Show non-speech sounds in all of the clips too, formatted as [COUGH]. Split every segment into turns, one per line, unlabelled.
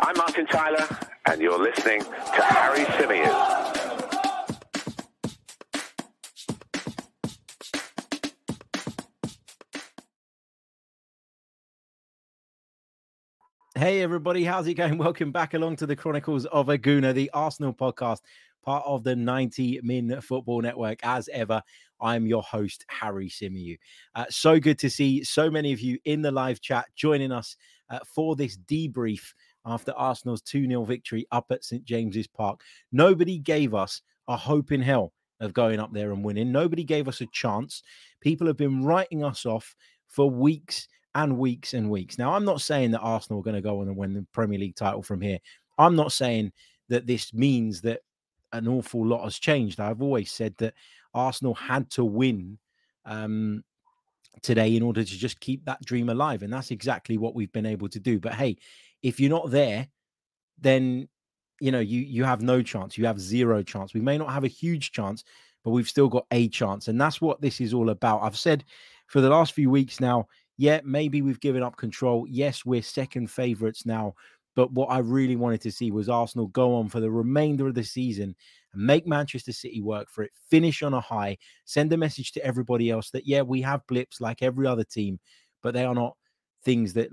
I'm Martin Tyler, and you're listening to Harry Symeou.
Hey everybody, how's it going? [LAUGHS] Welcome back along to the Chronicles of a Gooner, the Arsenal podcast, part of the 90 Min Football Network. As ever, I'm your host, Harry Symeou. Uh, so good to see so many of you in the live chat joining us uh, for this debrief after Arsenal's 2 0 victory up at St James's Park. Nobody gave us a hope in hell of going up there and winning. Nobody gave us a chance. People have been writing us off for weeks and weeks and weeks. Now, I'm not saying that Arsenal are going to go on and win the Premier League title from here. I'm not saying that this means that an awful lot has changed. I've always said that Arsenal had to win um, today in order to just keep that dream alive. And that's exactly what we've been able to do. But hey, if you're not there, then you know you you have no chance. You have zero chance. We may not have a huge chance, but we've still got a chance, and that's what this is all about. I've said for the last few weeks now. Yeah, maybe we've given up control. Yes, we're second favourites now. But what I really wanted to see was Arsenal go on for the remainder of the season and make Manchester City work for it, finish on a high, send a message to everybody else that, yeah, we have blips like every other team, but they are not things that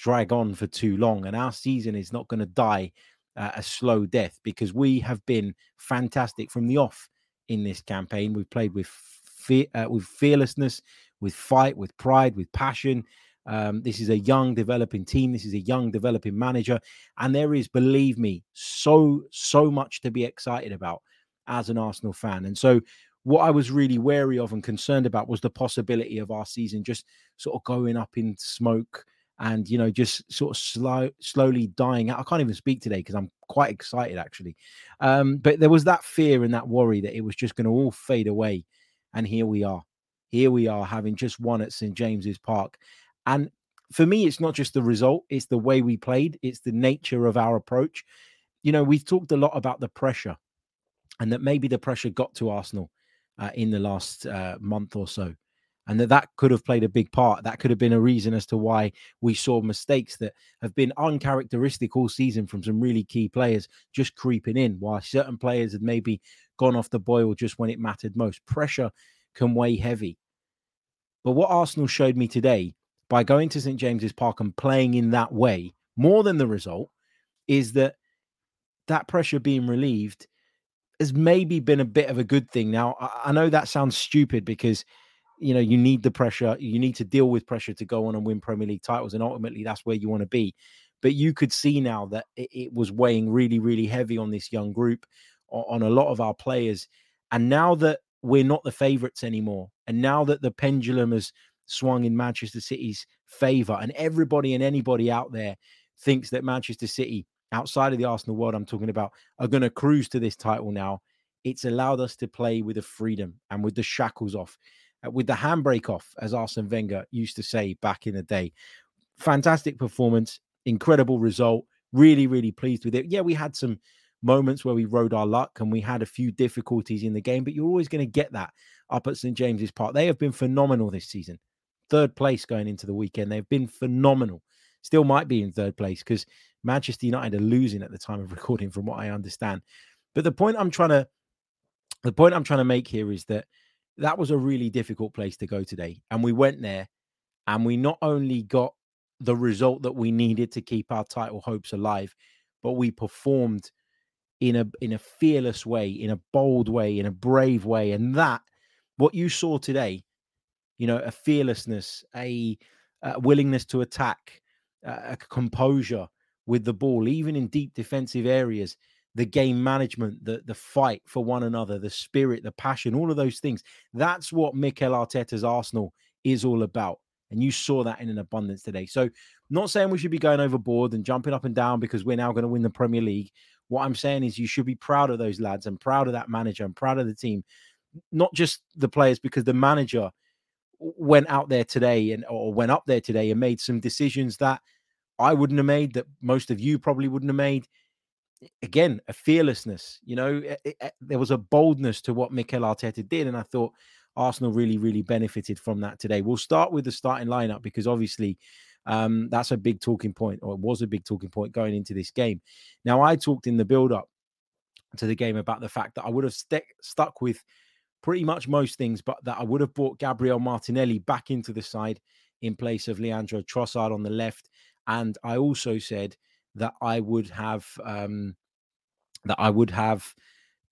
drag on for too long. And our season is not going to die uh, a slow death because we have been fantastic from the off in this campaign. We've played with uh, with fearlessness, with fight, with pride, with passion. Um, this is a young developing team. This is a young developing manager, and there is, believe me, so so much to be excited about as an Arsenal fan. And so, what I was really wary of and concerned about was the possibility of our season just sort of going up in smoke and you know just sort of slow slowly dying out. I can't even speak today because i'm quite excited actually. Um, but there was that fear and that worry that it was just going to all fade away and here we are. Here we are having just won at st james's park. And for me it's not just the result it's the way we played it's the nature of our approach. You know we've talked a lot about the pressure and that maybe the pressure got to arsenal uh, in the last uh, month or so and that that could have played a big part. That could have been a reason as to why we saw mistakes that have been uncharacteristic all season from some really key players just creeping in, while certain players had maybe gone off the boil just when it mattered most. Pressure can weigh heavy. But what Arsenal showed me today by going to St James's Park and playing in that way, more than the result, is that that pressure being relieved has maybe been a bit of a good thing. Now, I, I know that sounds stupid because you know you need the pressure you need to deal with pressure to go on and win premier league titles and ultimately that's where you want to be. But you could see now that it, it, was weighing really really heavy on this young group on, on a lot of our players. And now that we're not the favorites anymore and now that the pendulum has swung in manchester city's favor and everybody and anybody out there thinks that manchester city outside of the arsenal world i'm talking about are going to cruise to this title now it's allowed us to play with a freedom and with the shackles off Uh, with the handbrake off, as Arsene Wenger used to say back in the day. Fantastic performance, incredible result. Really, really pleased with it. Yeah, we had some moments where we rode our luck and we had a few difficulties in the game, but you're always going to get that up at St James's Park. They have been phenomenal this season. Third place going into the weekend. They've been phenomenal. Still might be in third place because Manchester United are losing at the time of [LAUGHS] recording, from what I understand. But the point I'm trying to the point I'm trying to make here is that that was a really difficult place to go today. And we went there and we not only got the result that we needed to keep our title hopes alive, but we performed in a in a fearless way, in a bold way, in a brave way. And that what you saw today, you know, a fearlessness, a, a willingness to attack, a composure with the ball, even in deep defensive areas, the game management, the the fight for one another, the spirit, the passion, all of those things. That's what Mikel Arteta's Arsenal is all about. And you saw that in an abundance today. So, not saying we should be going overboard and jumping up and down because we're now going to win the Premier League. What I'm saying is you should be proud of those lads and proud of that manager and proud of the team, not just the players, because the manager went out there today and or went up there today and made some decisions that I wouldn't have made, that most of you probably wouldn't have made. Again, a fearlessness. You know, it, it, there was a boldness to what Mikel Arteta did, and I thought Arsenal really, really benefited from that today. We'll start with the starting lineup because obviously um, that's a big talking point, or it was a big talking point going into this game. Now, I talked in the build up to the game about the fact that I would have st- stuck with pretty much most things, but that I would have brought Gabriel Martinelli back into the side in place of Leandro Trossard on the left. And I also said that I would have um, that I would have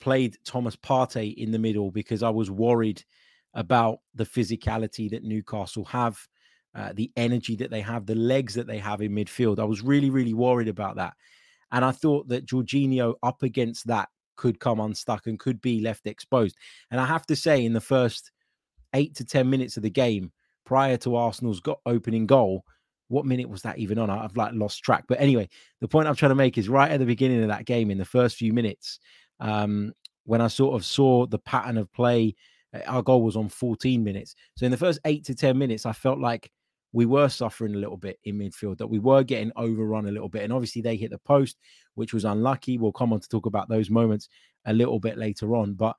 played Thomas Partey in the middle because I was worried about the physicality that Newcastle have, uh, the energy that they have, the legs that they have in midfield. I was really, really worried about that. And I thought that Jorginho up against that could come unstuck and could be left exposed. And I have to say, in the first eight to 10 minutes of the game, prior to Arsenal's got opening goal, what minute was that even on? I've like lost track. But anyway, the point I'm trying to make is right at the beginning of that game, in the first few minutes, um, when I sort of saw the pattern of play, uh, our goal was on 14 minutes. So in the first eight to 10 minutes, I felt like we were suffering a little bit in midfield, that we were getting overrun a little bit. And obviously, they hit the post, which was unlucky. We'll come on to talk about those moments a little bit later on. But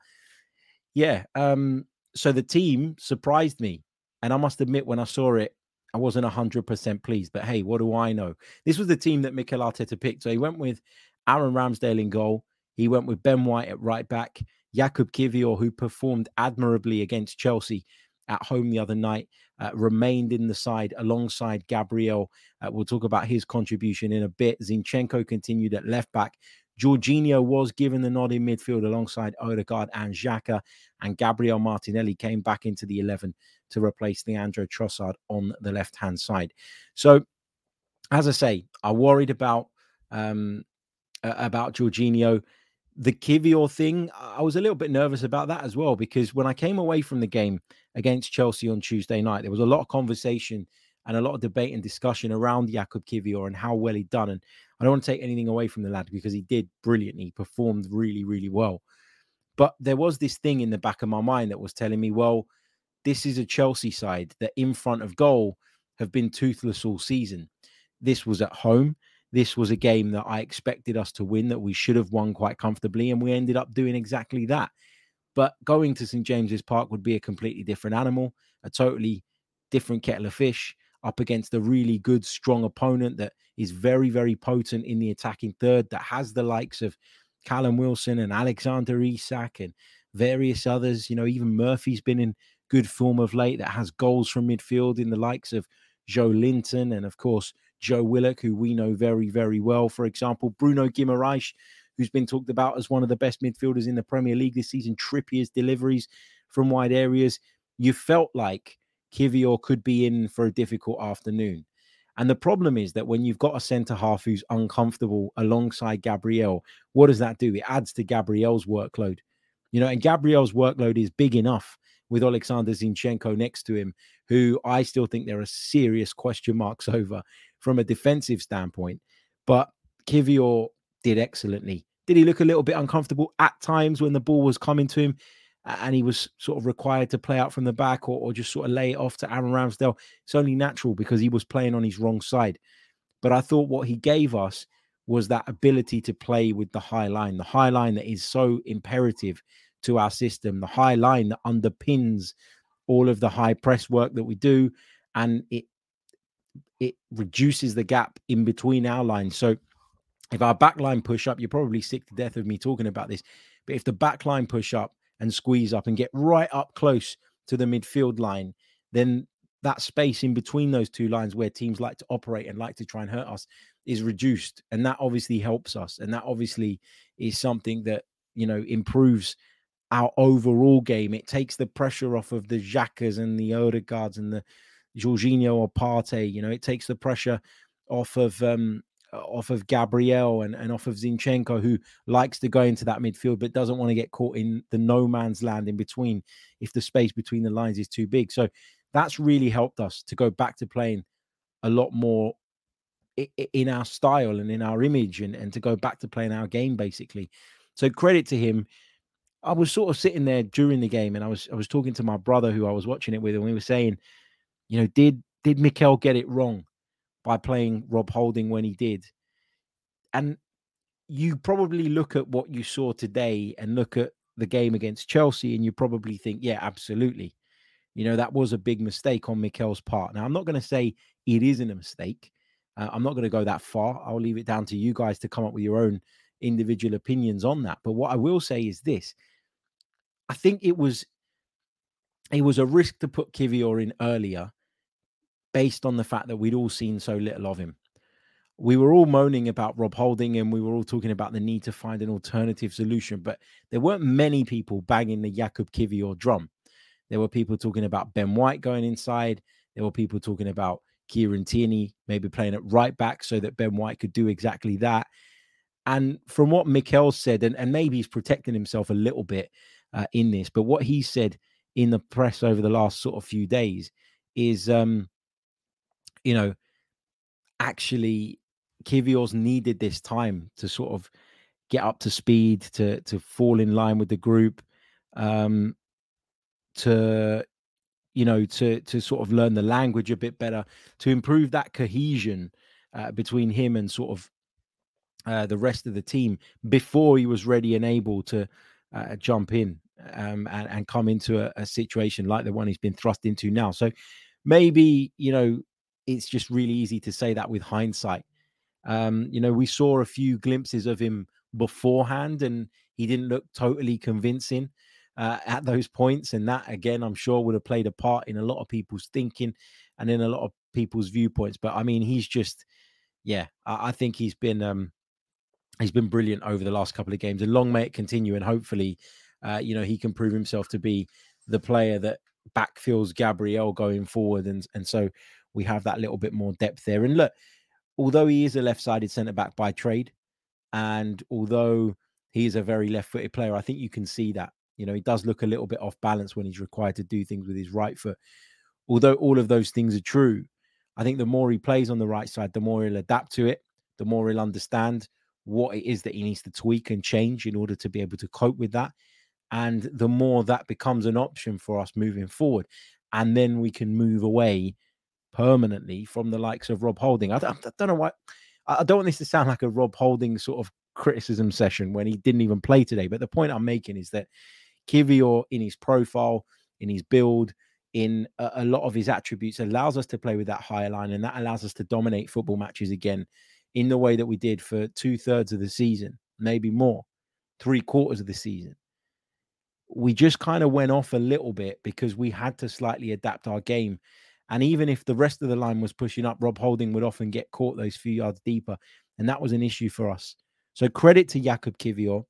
yeah, um, so the team surprised me. And I must admit, when I saw it, I wasn't 100% pleased. But hey, what do I know? This was the team that Mikel Arteta picked. So he went with Aaron Ramsdale in goal. He went with Ben White at right back, Jakub Kiwior, who performed admirably against Chelsea at home the other night, uh, remained in the side alongside Gabriel. Uh, we'll talk about his contribution in a bit. Zinchenko continued at left back. Jorginho was given the nod in midfield alongside Odegaard and Xhaka, and Gabriel Martinelli came back into the 11 to replace Leandro Trossard on the left hand side. So, as I say, I worried about um, about Jorginho the Kiwior thing, I was a little bit nervous about that as well because when I came away from the game against Chelsea on Tuesday night, there was a lot of conversation and a lot of debate and discussion around Jakub Kiwior and how well he'd done. And I don't want to take anything away from the lad because he did brilliantly, he performed really, really well. But there was this thing in the back of my mind that was telling me, well, this is a Chelsea side that in front of goal have been toothless all season. This was at home this was a game that I expected us to win, that we should have won quite comfortably, and we ended up doing exactly that. But going to St James's Park would be a completely different animal, a totally different kettle of fish up against a really good, strong opponent that is very, very potent in the attacking third, that has the likes of Callum Wilson and Alexander Isak and various others. You know, even Murphy's been in good form of late, that has goals from midfield in the likes of Joelinton and, of course, Joe Willock, who we know very, very well. For example, Bruno Guimaraes, who's been talked about as one of the best midfielders in the Premier League this season. Trippier's deliveries from wide areas. You felt like Kiwior could be in for a difficult afternoon. And the problem is that when you've got a centre half who's uncomfortable alongside Gabriel, what does that do? It adds to Gabriel's workload. You know, and Gabriel's workload is big enough with Alexander Zinchenko next to him, who I still think there are serious question marks [LAUGHS] over from a defensive standpoint. But Kiwior did excellently. Did he look a little bit uncomfortable at times when the ball was coming to him and he was sort of required to play out from the back or, or just sort of lay it off to Aaron Ramsdale? It's only natural because he was playing on his wrong side. But I thought what he gave us was that ability to play with the high line, the high line that is so imperative to our system, the high line that underpins all of the high press work that we do. And it it reduces the gap in between our lines. So if our back line push up, you're probably sick to death of me talking about this. But if the back line push up and squeeze up and get right up close to the midfield line, then that space in between those two lines where teams like to operate and like to try and hurt us is reduced. And that obviously helps us. And that obviously is something that, you know, improves our overall game. It takes the pressure off of the Xhakas and the Odegaards and the Jorginho or Partey. You know, it takes the pressure off of um, off of Gabriel and, and off of Zinchenko, who likes to go into that midfield but doesn't want to get caught in the no man's land in between if the space between the lines is too big. So that's really helped us to go back to playing a lot more in our style and in our image and, and to go back to playing our game basically. So credit to him. I was sort of sitting there during the game and I was I was talking to my brother who I was watching it with and we were saying, you know, did did Mikel get it wrong by playing Rob Holding when he did? And you probably look at what you saw today and look at the game against Chelsea and you probably think, yeah, absolutely. You know, that was a big mistake on Mikel's part. Now, I'm not going to say it isn't a mistake. Uh, I'm not going to go that far. I'll leave it down to you guys to come up with your own individual opinions on that. But what I will say is this I think it was it was a risk to put Kiwior in earlier based on the fact that we'd all seen so little of him we were all moaning about Rob Holding and we were all talking about the need to find an alternative solution, but there weren't many people banging the Jakub Kiwior drum. There were people talking about Ben White going inside. There were people talking about Kieran Tierney maybe playing at right back so that Ben White could do exactly that. And from what Mikel said, and, and maybe he's protecting himself a little bit uh, in this, but what he said in the press over the last sort of few days is, um, you know, actually Kiwior's needed this time to sort of get up to speed, to to fall in line with the group, um, to you know, to to sort of learn the language a bit better, to improve that cohesion uh, between him and sort of uh, the rest of the team before he was ready and able to uh, jump in um, and, and, come into a, a situation like the one he's been thrust into now. So maybe you know it's just really easy to say that with hindsight um, you know, we saw a few glimpses of him beforehand, and he didn't look totally convincing uh, at those points. And that, again, I'm sure would have played a part in a lot of people's thinking and in a lot of people's viewpoints. But I mean, he's just, yeah, I, I think he's been um, he's been brilliant over the last couple of games, and long may it continue. And hopefully, uh, you know, he can prove himself to be the player that backfills Gabriel going forward, and and so we have that little bit more depth there. And look, although he is a left-sided centre back by trade, and although he is a very left-footed player, I think you can see that. You know, he does look a little bit off balance when he's required to do things with his right foot. Although all of those things are true, I think the more he plays on the right side, the more he'll adapt to it, the more he'll understand what it is that he needs to tweak and change in order to be able to cope with that. And the more that becomes an option for us moving forward. And then we can move away permanently from the likes of Rob Holding. I don't, I don't know why. I don't want this to sound like a Rob Holding sort of criticism session when he didn't even play today. But the point I'm making is that Kiwior, in his profile, in his build, in a, a, lot of his attributes, allows us to play with that higher line, and that allows us to dominate football matches again in the way that we did for two thirds of the season, maybe more, three quarters of the season. We just kind of went off a little bit because we had to slightly adapt our game and even if the rest of the line was pushing up, Rob Holding would often get caught those few yards deeper. And that was an issue for us. So credit to Jakub Kiwior.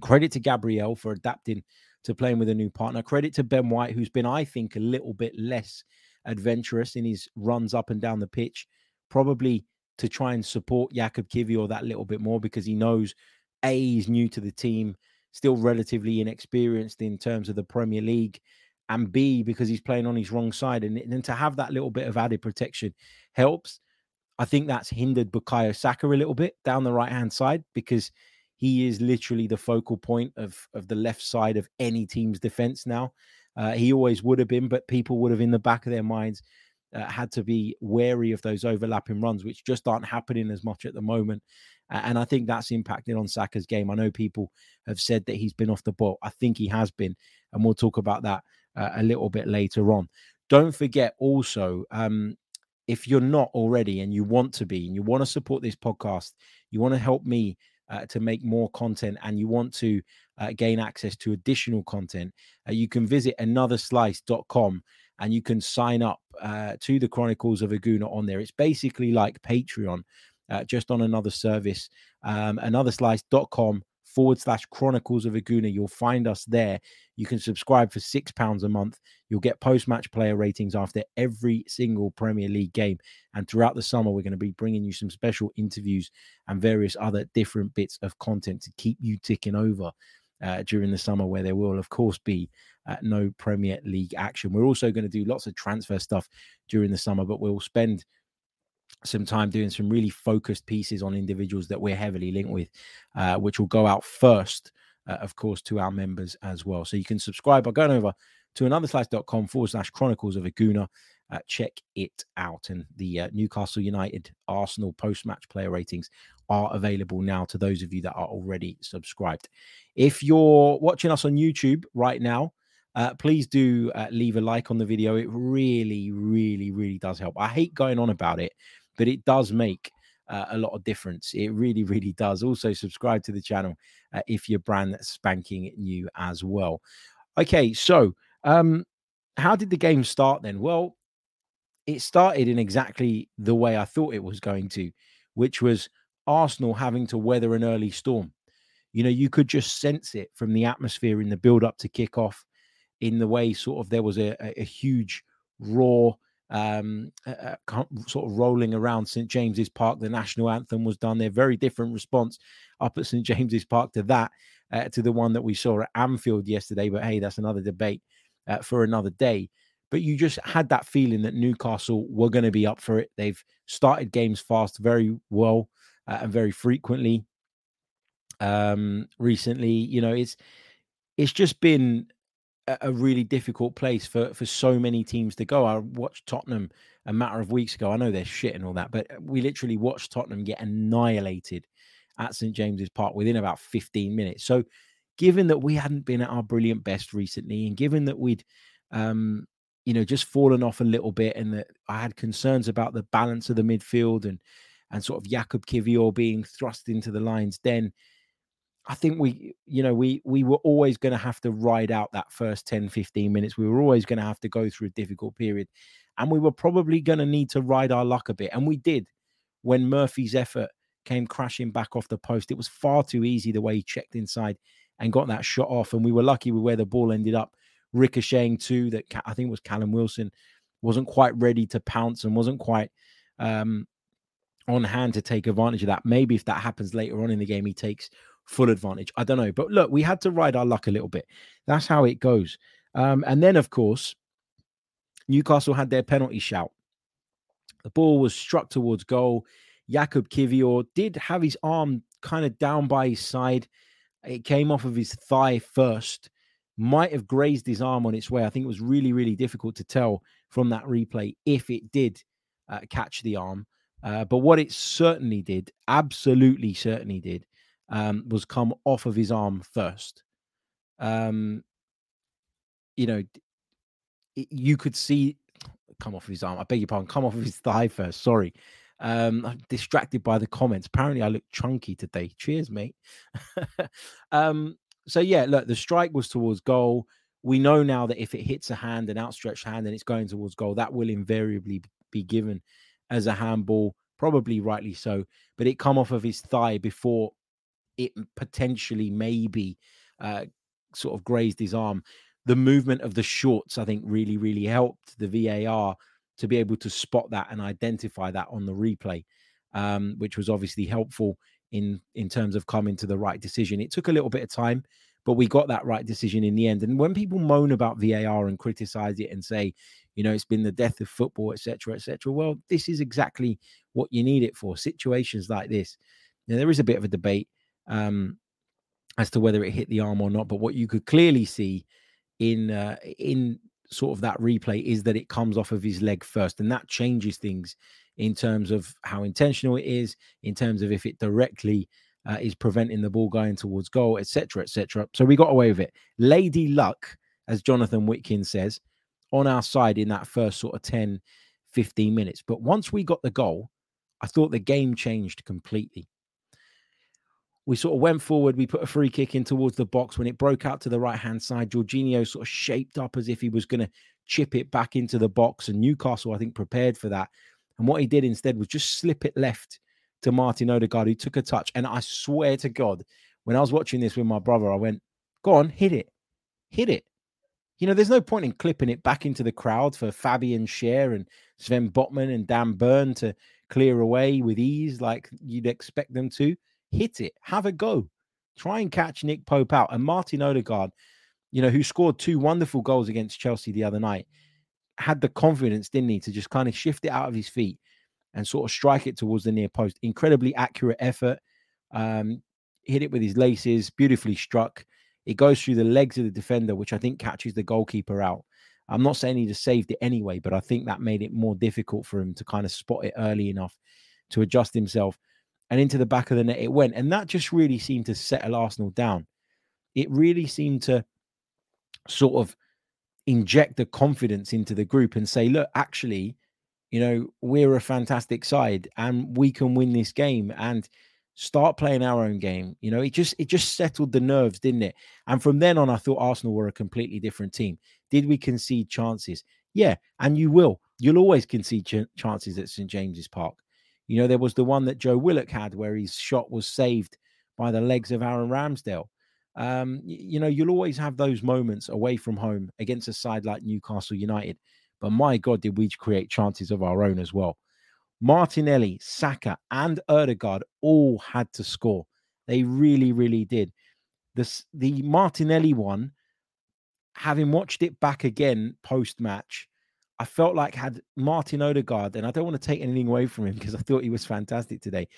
Credit to Gabriel for adapting to playing with a new partner. Credit to Ben White, who's been, I think, a little bit less adventurous in his runs up and down the pitch, probably to try and support Jakub Kiwior that little bit more because he knows A, he's new to the team, still relatively inexperienced in terms of the Premier League and B because he's playing on his wrong side, and, then to have that little bit of added protection helps. I think that's hindered Bukayo Saka a little bit down the right hand side because he is literally the focal point of of the left side of any team's defense now. Uh, he always would have been, but people would have in the back of their minds uh, had to be wary of those overlapping runs, which just aren't happening as much at the moment. And I think that's impacted on Saka's game. I know people have said that he's been off the ball. I think he has been, and we'll talk about that uh, a little bit later on. Don't forget also, um, if you're not already and you want to be, and you want to support this podcast, you want to help me uh, to make more content, and you want to uh, gain access to additional content, uh, you can visit anotherslice.com and you can sign up uh, to the Chronicles of a Gooner on there. It's basically like Patreon, uh, just on another service, um, anotherslice.com forward slash Chronicles of a Gooner. You'll find us there. You can subscribe for six pounds a month. You'll get post match player ratings after every single Premier League game. And throughout the summer, we're going to be bringing you some special interviews and various other different bits of content to keep you ticking over. uh, during the summer, where there will, of course, be uh, no Premier League action. We're also going to do lots of transfer stuff during the summer, but we'll spend some time doing some really focused pieces on individuals that we're heavily linked with, uh, which will go out first, uh, of course, to our members as well. So you can subscribe by going over to anotherslice.com forward slash chronicles of a Gooner. Uh, check it out. And the uh, Newcastle United Arsenal post match player ratings are available now to those of you that are already subscribed. If you're watching us on YouTube right now, uh, please do uh, leave a like on the video. It really, really, really does help. I hate going on about it, but it does make uh, a lot of difference. It really, really does. Also, subscribe to the channel uh, if you're brand spanking new as well. Okay, so um, how did the game start then? Well, it started in exactly the way I thought it was going to, which was Arsenal having to weather an early storm. You know, you could just sense it from the atmosphere in the build up to kick off, in the way sort of there was a, a, huge roar, um, uh, sort of rolling around St James's Park. The national anthem was done there. Very different response up at St James's Park to that, uh, to the one that we saw at Anfield yesterday. But hey, that's another debate uh, for another day but you just had that feeling that Newcastle were going to be up for it. They've started games fast very well uh, and very frequently. Um, recently, you know, it's it's just been a, really difficult place for for so many teams to go. I watched Tottenham a matter of weeks ago. I know they're shit and all that, but we literally watched Tottenham get annihilated at St James's Park within about 15 minutes. So, given that we hadn't been at our brilliant best recently, and given that we'd um, you know, just fallen off a little bit, and that I had concerns about the balance of the midfield and and sort of Jakub Kiwior being thrust into the lines. Then I think we, you know, we we were always going to have to ride out that first 10, 15 minutes. We were always going to have to go through a difficult period, and we were probably going to need to ride our luck a bit, and we did when Murphy's effort came crashing back off the post. It was far too easy the way he checked inside and got that shot off, and we were lucky with where the ball ended up ricocheting too. That I think was Callum Wilson wasn't quite ready to pounce and wasn't quite um, on hand to take advantage of that. Maybe if that happens later on in the game, he takes full advantage. I don't know. But look, we had to ride our luck a little bit. That's how it goes. Um, and then, of course, Newcastle had their penalty shout. The ball was struck towards goal. Jakub Kiwior did have his arm kind of down by his side. It came off of his thigh first might have grazed his arm on its way. I think it was really, really difficult to tell from that replay if it did uh, catch the arm. Uh, but what it certainly did, absolutely certainly did, um, was come off of his arm first. Um, you know, you could see come off of his arm. I beg your pardon, come off of his [LAUGHS] thigh first. Sorry. Um, I'm distracted by the comments. Apparently, I look chunky today. Cheers, mate. [LAUGHS] um, so yeah, look, the strike was towards goal. We know now that if it hits a hand, an outstretched hand, and it's going towards goal, that will invariably be given as a handball, probably rightly so. But it come off of his thigh before it potentially maybe uh, sort of grazed his arm. The movement of the shorts, I think, really, really helped the VAR to be able to spot that and identify that on the replay, um, which was obviously helpful in in terms of coming to the right decision. It took a little bit of time, but we got that right decision in the end. And when people moan about VAR and criticize it and say, you know, it's been the death of football, etc., etc., well, this is exactly what you need it for. Situations like this. Now, there is a bit of a debate um, as to whether it hit the arm or not, but what you could clearly see in uh, in sort of that replay is that it comes off of his leg first, and that changes things in terms of how intentional it is, in terms of if it directly uh, is preventing the ball going towards goal, etc., etc. So we got away with it. Lady luck, as Jonathan Whitkin says, on our side in that first sort of 10, 15 minutes. But once we got the goal, I thought the game changed completely. We sort of went forward. We put a free kick in towards the box. When it broke out to the right hand side, Jorginho sort of shaped up as if he was going to chip it back into the box. And Newcastle, I think, prepared for that. And what he did instead was just slip it left to Martin Odegaard, who took a touch. And I swear to God, when I was watching this with my brother, I went, go on, hit it, hit it. You know, there's no point in clipping it back into the crowd for Fabian Schär and Sven Botman and Dan Burn to clear away with ease like you'd expect them to. Hit it, have a go. Try and catch Nick Pope out. And Martin Odegaard, you know, who scored two wonderful goals against Chelsea the other night, had the confidence, didn't he, to just kind of shift it out of his feet and sort of strike it towards the near post. Incredibly accurate effort. Um, hit it with his laces, beautifully struck. It goes through the legs of the defender, which I think catches the goalkeeper out. I'm not saying he just saved it anyway, but I think that made it more difficult for him to kind of spot it early enough to adjust himself. And into the back of the net it went. And that just really seemed to settle Arsenal down. It really seemed to sort of inject the confidence into the group and say, look, actually, you know, we're a fantastic side and we can win this game and start playing our own game. You know, it just it just settled the nerves, didn't it? And from then on, I thought Arsenal were a completely different team. Did we concede chances? Yeah, and you will. You'll always concede ch- chances at St James's Park. You know, there was the one that Joe Willock had where his shot was saved by the legs of Aaron Ramsdale. Um, you know, you'll always have those moments away from home against a side like Newcastle United. But my God, did we create chances of our own as well? Martinelli, Saka, and Odegaard all had to score. They really, really did. The Martinelli one, having watched it back again post match, I felt like had Martin Odegaard, and I don't want to take anything away from him because I thought he was fantastic today,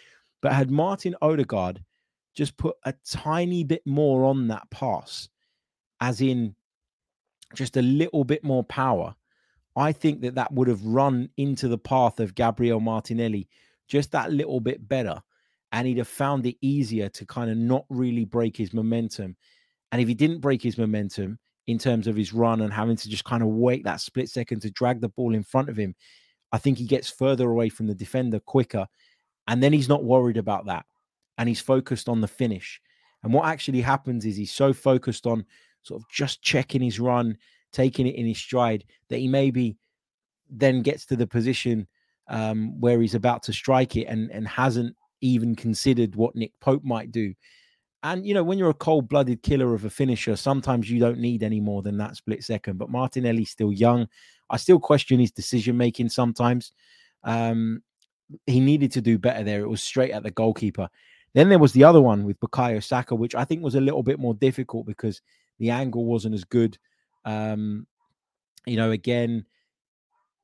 but had Martin Odegaard just put a tiny bit more on that pass, as in just a little bit more power, I think that that would have run into the path of Gabriel Martinelli just that little bit better. And he'd have found it easier to kind of not really break his momentum. And if he didn't break his momentum in terms of his run and having to just kind of wait that split second to drag the ball in front of him, I think he gets further away from the defender quicker. And then he's not worried about that. And he's focused on the finish. And what actually happens is he's so focused on sort of just checking his run, taking it in his stride, that he maybe then gets to the position um, where he's about to strike it and, and hasn't even considered what Nick Pope might do. And, you know, when you're a cold blooded killer of a finisher, sometimes you don't need any more than that split second. But Martinelli's still young. I still question his decision making sometimes. Um, he needed to do better there. It was straight at the goalkeeper. Then there was the other one with Bukayo Saka, which I think was a little bit more difficult because the angle wasn't as good. Um, you know, again,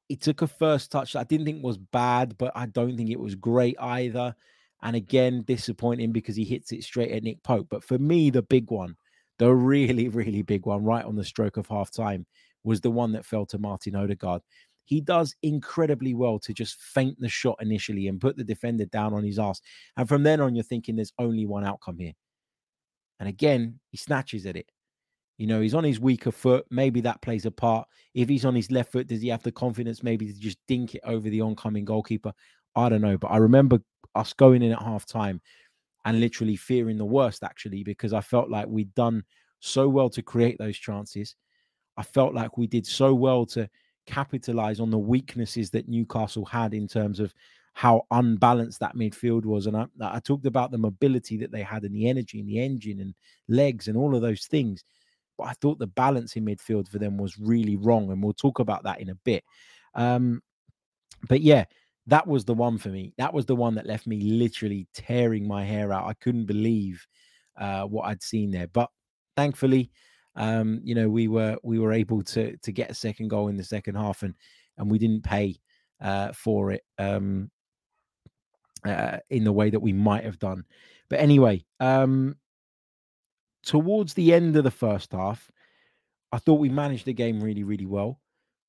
he took a first touch I didn't think was bad, but I don't think it was great either. And again, disappointing because he hits it straight at Nick Pope. But for me, the big one, the really, really big one, right on the stroke of half time, was the one that fell to Martin Odegaard. He does incredibly well to just feint the shot initially and put the defender down on his ass. And from then on, you're thinking there's only one outcome here. And again, he snatches at it. You know, he's on his weaker foot. Maybe that plays a part. If he's on his left foot, does he have the confidence maybe to just dink it over the oncoming goalkeeper? I don't know. But I remember us going in at half time and literally fearing the worst, actually, because I felt like we'd done so well to create those chances. I felt like we did so well to capitalize on the weaknesses that Newcastle had in terms of how unbalanced that midfield was. And I, I talked about the mobility that they had and the energy and the engine and legs and all of those things but I thought the balance in midfield for them was really wrong, and we'll talk about that in a bit. Um, but yeah, that was the one for me. That was the one that left me literally tearing my hair out. I couldn't believe uh, what I'd seen there, but thankfully, um, you know, we were we were able to to get a second goal in the second half, and and we didn't pay uh, for it um, uh, in the way that we might have done. But anyway, um, towards the end of the first half, I thought we managed the game really, really well.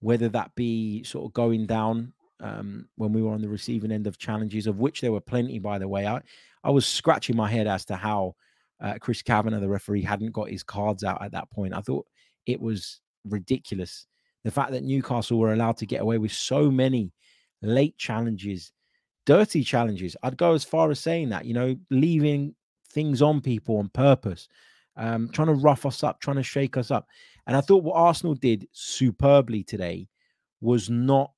Whether that be sort of going down um, when we were on the receiving end of challenges, of which there were plenty, by the way. I, I was scratching my head as to how uh, Chris Kavanagh, the referee, hadn't got his cards out at that point. I thought it was ridiculous. The fact that Newcastle were allowed to get away with so many late challenges, dirty challenges. I'd go as far as saying that, you know, leaving things on people on purpose um, trying to rough us up, trying to shake us up. And I thought what Arsenal did superbly today was not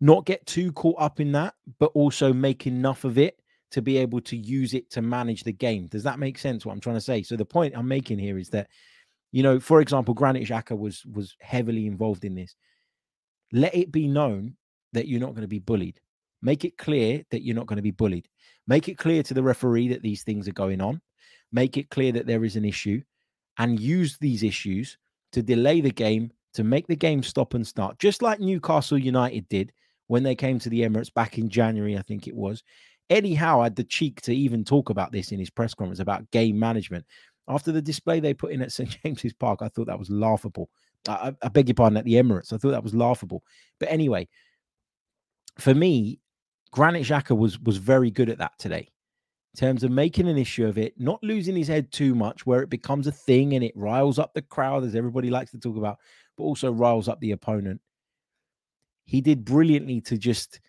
not get too caught up in that, but also make enough of it to be able to use it to manage the game. Does that make sense? What I'm trying to say. So the point I'm making here is that, you know, for example, Granit Xhaka was was heavily involved in this. Let it be known that you're not going to be bullied. Make it clear that you're not going to be bullied. Make it clear to the referee that these things are going on make it clear that there is an issue, and use these issues to delay the game, to make the game stop and start, just like Newcastle United did when they came to the Emirates back in January, I think it was. Eddie Howe had the cheek to even talk about this in his press conference about game management. After the display they put in at St. [LAUGHS] James's Park, I thought that was laughable. I, I beg your pardon, at the Emirates. I thought that was laughable. But anyway, for me, Granit Xhaka was was very good at that today in terms of making an issue of it, not losing his head too much where it becomes a thing and it riles up the crowd, as everybody likes to talk about, but also riles up the opponent. He did brilliantly to just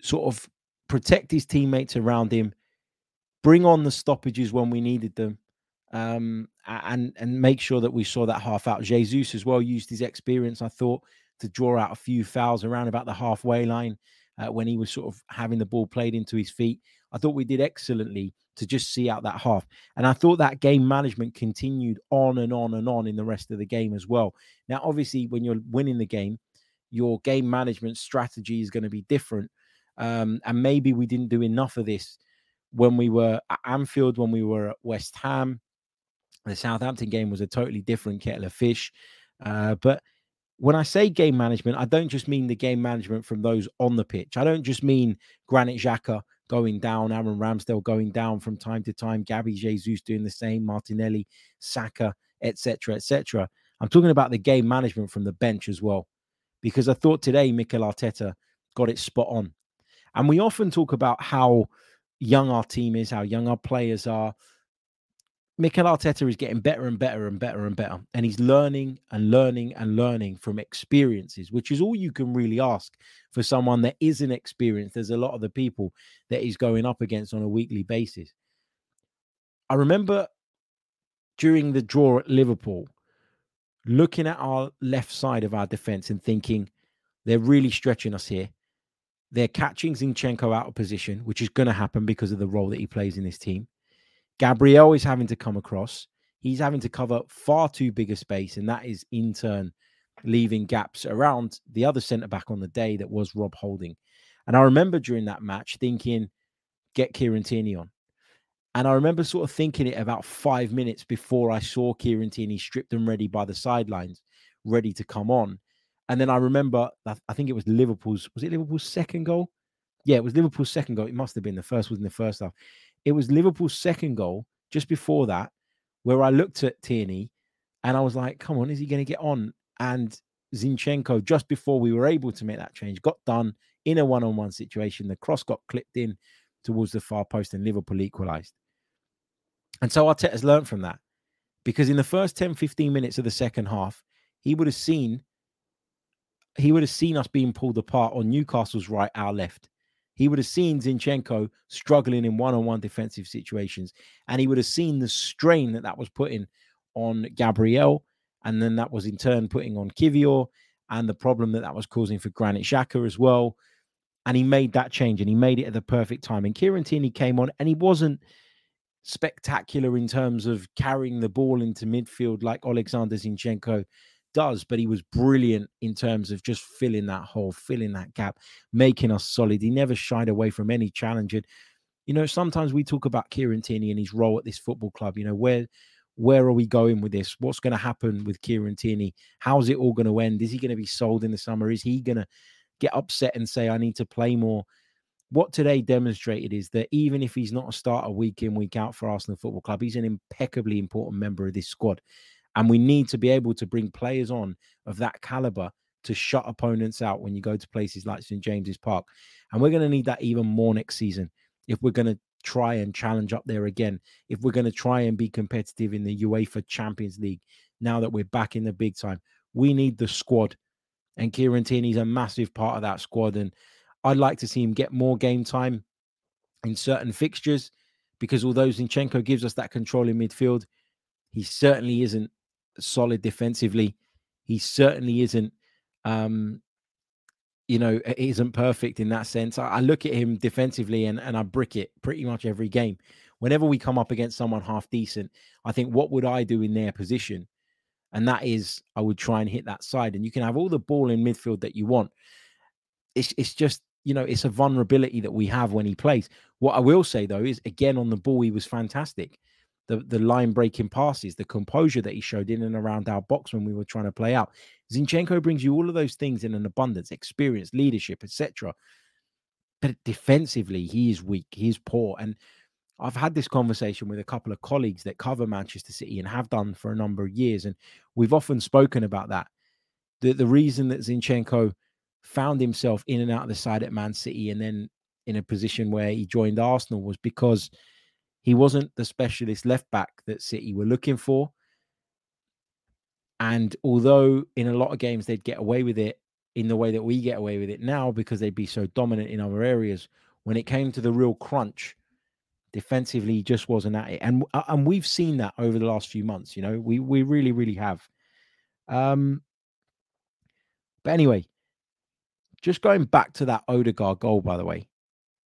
sort of protect his teammates around him, bring on the stoppages when we needed them, um, and and make sure that we saw that half out. Jesus as well used his experience, I thought, to draw out a few fouls around about the halfway line uh, when he was sort of having the ball played into his feet. I thought we did excellently to just see out that half. And I thought that game management continued on and on and on in the rest of the game as well. Now, obviously, when you're winning the game, your game management strategy is going to be different. Um, and maybe we didn't do enough of this when we were at Anfield, when we were at West Ham. The Southampton game was a totally different kettle of fish. Uh, but when I say game management, I don't just mean the game management from those on the pitch. I don't just mean Granit Xhaka going down, Aaron Ramsdale going down from time to time, Gabby Jesus doing the same, Martinelli, Saka, etc., etc. I'm talking about the game management from the bench as well, because I thought today Mikel Arteta got it spot on. And we often talk about how young our team is, how young our players are. Mikel Arteta is getting better and better and better and better. And he's learning and learning and learning from experiences, which is all you can really ask for someone that isn't experienced. There's a lot of the people that he's going up against on a weekly basis. I remember during the draw at Liverpool, looking at our left side of our defense and thinking, they're really stretching us here. They're catching Zinchenko out of position, which is going to happen because of the role that he plays in this team. Gabriel is having to come across. He's having to cover far too big a space, and that is in turn leaving gaps around the other centre back on the day that was Rob Holding. And I remember during that match thinking, get Kieran Tierney on. And I remember sort of thinking it about five minutes before I saw Kieran Tierney stripped and ready by the sidelines, ready to come on. And then I remember, I think it was Liverpool's, was it Liverpool's second goal? Yeah, it was Liverpool's second goal. It must have been the first was in the first half. It was Liverpool's second goal just before that, where I looked at Tierney and I was like, come on, is he going to get on? And Zinchenko, just before we were able to make that change, got done in a one on one situation. The cross got clipped in towards the far post and Liverpool equalised. And so Arteta's learned from that because in the first 10, 15 minutes of the second half, he would have seen he would have seen us being pulled apart on Newcastle's right, our left. He would have seen Zinchenko struggling in one-on-one defensive situations, and he would have seen the strain that that was putting on Gabriel, and then that was in turn putting on Kiwior, and the problem that that was causing for Granit Xhaka as well. And he made that change, and he made it at the perfect time. And Kieran Tierney came on, and he wasn't spectacular in terms of carrying the ball into midfield like Alexander Zinchenko does, but he was brilliant in terms of just filling that hole, filling that gap, making us solid. He never shied away from any challenge. And, you know, sometimes we talk about Kieran Tierney and his role at this football club. You know, where where are we going with this? What's going to happen with Kieran Tierney? How's it all going to end? Is he going to be sold in the summer? Is he going to get upset and say, I need to play more? What today demonstrated is that even if he's not a starter week in, week out for Arsenal Football Club, he's an impeccably important member of this squad. And we need to be able to bring players on of that caliber to shut opponents out when you go to places like St. James's Park. And we're going to need that even more next season if we're going to try and challenge up there again, if we're going to try and be competitive in the UEFA Champions League now that we're back in the big time. We need the squad. And Kieran Tierney's a massive part of that squad. And I'd like to see him get more game time in certain fixtures because although Zinchenko gives us that control in midfield, he certainly isn't solid defensively. He certainly isn't, um, you know, isn't perfect in that sense. I, I look at him defensively and, and I brick it pretty much every game. Whenever we come up against someone half decent, I think, what would I do in their position? And that is, I would try and hit that side. And you can have all the ball in midfield that you want. It's, it's just, you know, it's a vulnerability that we have when he plays. What I will say, though, is again on the ball, he was fantastic. the, the line breaking passes, the composure that he showed in and around our box when we were trying to play out. Zinchenko brings you all of those things in an abundance, experience, leadership, etc. But defensively, he is weak, he is poor. And I've had this conversation with a couple of colleagues that cover Manchester City and have done for a number of years. And we've often spoken about that. The, the reason that Zinchenko found himself in and out of the side at Man City and then in a position where he joined Arsenal was because he wasn't the specialist left back that City were looking for. And although in a lot of games they'd get away with it in the way that we get away with it now because they'd be so dominant in other areas, when it came to the real crunch, defensively he just wasn't at it. And uh, and we've seen that over the last few months. You know, we we really really have. Um, but anyway, just going back to that Odegaard goal, by the way,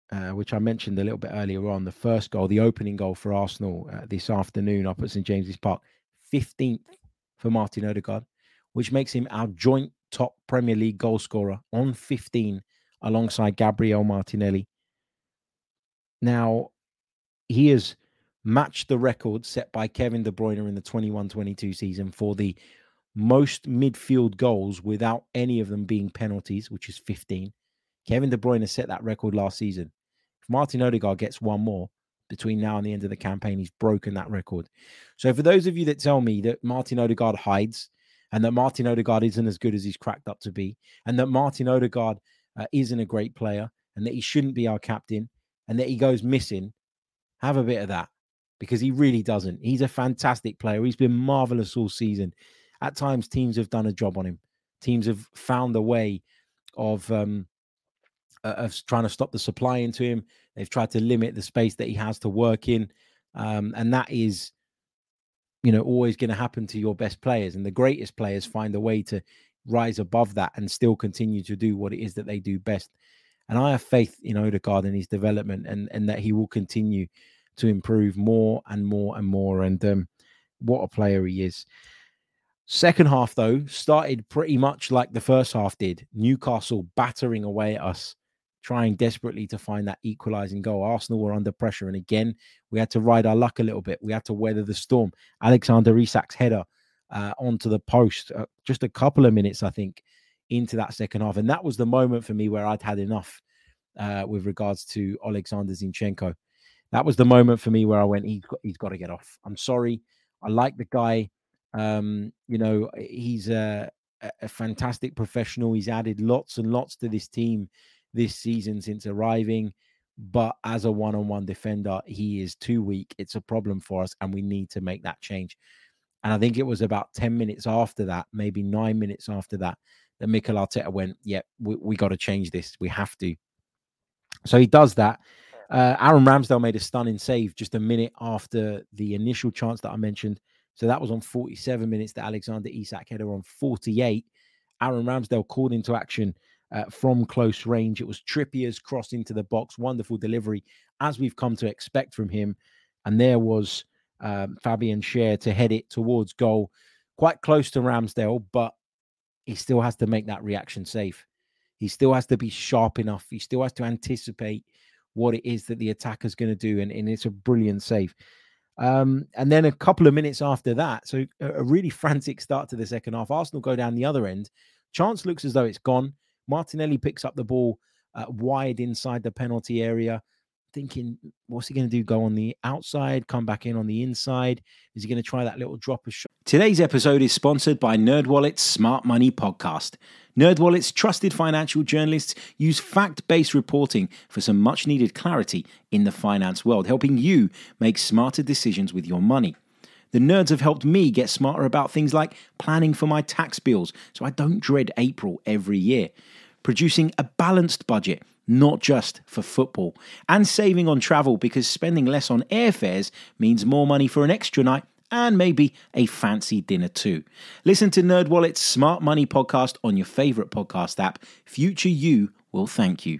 uh, which I mentioned a little bit earlier on, the first goal, the opening goal for Arsenal uh, this afternoon up at St James's Park, 15th for Martin Odegaard, which makes him our joint top Premier League goal scorer on 15 alongside Gabriel Martinelli. Now, he has matched the record set by Kevin De Bruyne in the 21 22 season for the most midfield goals without any of them being penalties, which is 15. Kevin De Bruyne set that record last season. If Martin Odegaard gets one more between now and the end of the campaign, he's broken that record. So for those of you that tell me that Martin Odegaard hides and that Martin Odegaard isn't as good as he's cracked up to be, and that Martin Odegaard uh, isn't a great player, and that he shouldn't be our captain, and that he goes missing, have a bit of that because he really doesn't. He's a fantastic player. He's been marvelous all season. At times, teams have done a job on him. Teams have found a way of um, of trying to stop the supply into him. They've tried to limit the space that he has to work in, um, and that is, you know, always going to happen to your best players. And the greatest players find a way to rise above that and still continue to do what it is that they do best. And I have faith in Odegaard and his development, and and that he will continue to improve more and more and more. And um, what a player he is. Second half, though, started pretty much like the first half did. Newcastle battering away at us, trying desperately to find that equalizing goal. Arsenal were under pressure. And again, we had to ride our luck a little bit. We had to weather the storm. Alexander Isak's header uh, onto the post, uh, just a couple of minutes, I think, into that second half. And that was the moment for me where I'd had enough uh, with regards to Alexander Zinchenko. That was the moment for me where I went, he's got, he's got to get off. I'm sorry. I like the guy. Um, you know, he's a, a fantastic professional. He's added lots and lots to this team this season since arriving. But as a one on one defender, he is too weak. It's a problem for us, and we need to make that change. And I think it was about 10 minutes after that, maybe nine minutes after that, that Mikel Arteta went, Yeah, we, we got to change this. We have to. So he does that. Uh, Aaron Ramsdale made a stunning save just a minute after the initial chance that I mentioned. So that was on 47 minutes that Alexander Isak header on 48. Aaron Ramsdale called into action uh, from close range. It was Trippier's cross into the box. Wonderful delivery, as we've come to expect from him. And there was um, Fabian Schär to head it towards goal, quite close to Ramsdale, but he still has to make that reaction safe. He still has to be sharp enough. He still has to anticipate what it is that the attacker's going to do. And, and it's a brilliant save. Um, and then a couple of minutes after that, so a, really [LAUGHS] frantic start to the second half. Arsenal go down the other end. Chance looks as though it's gone. Martinelli picks up the ball uh, wide inside the penalty area, thinking, what's he going to do? Go on the outside, come back in on the inside? Is he going to try that little drop of shot?
Today's episode is sponsored by NerdWallet's Smart Money Podcast. NerdWallet's trusted financial journalists use fact-based reporting for some much-needed clarity in the finance world, helping you make smarter decisions with your money. The nerds have helped me get smarter about things like planning for my tax bills so I don't dread April every year, producing a balanced budget, not just for football, and saving on travel because spending less on airfares means more money for an extra night and maybe a fancy dinner too. Listen to NerdWallet's Smart Money podcast on your favorite podcast app. Future you will thank you.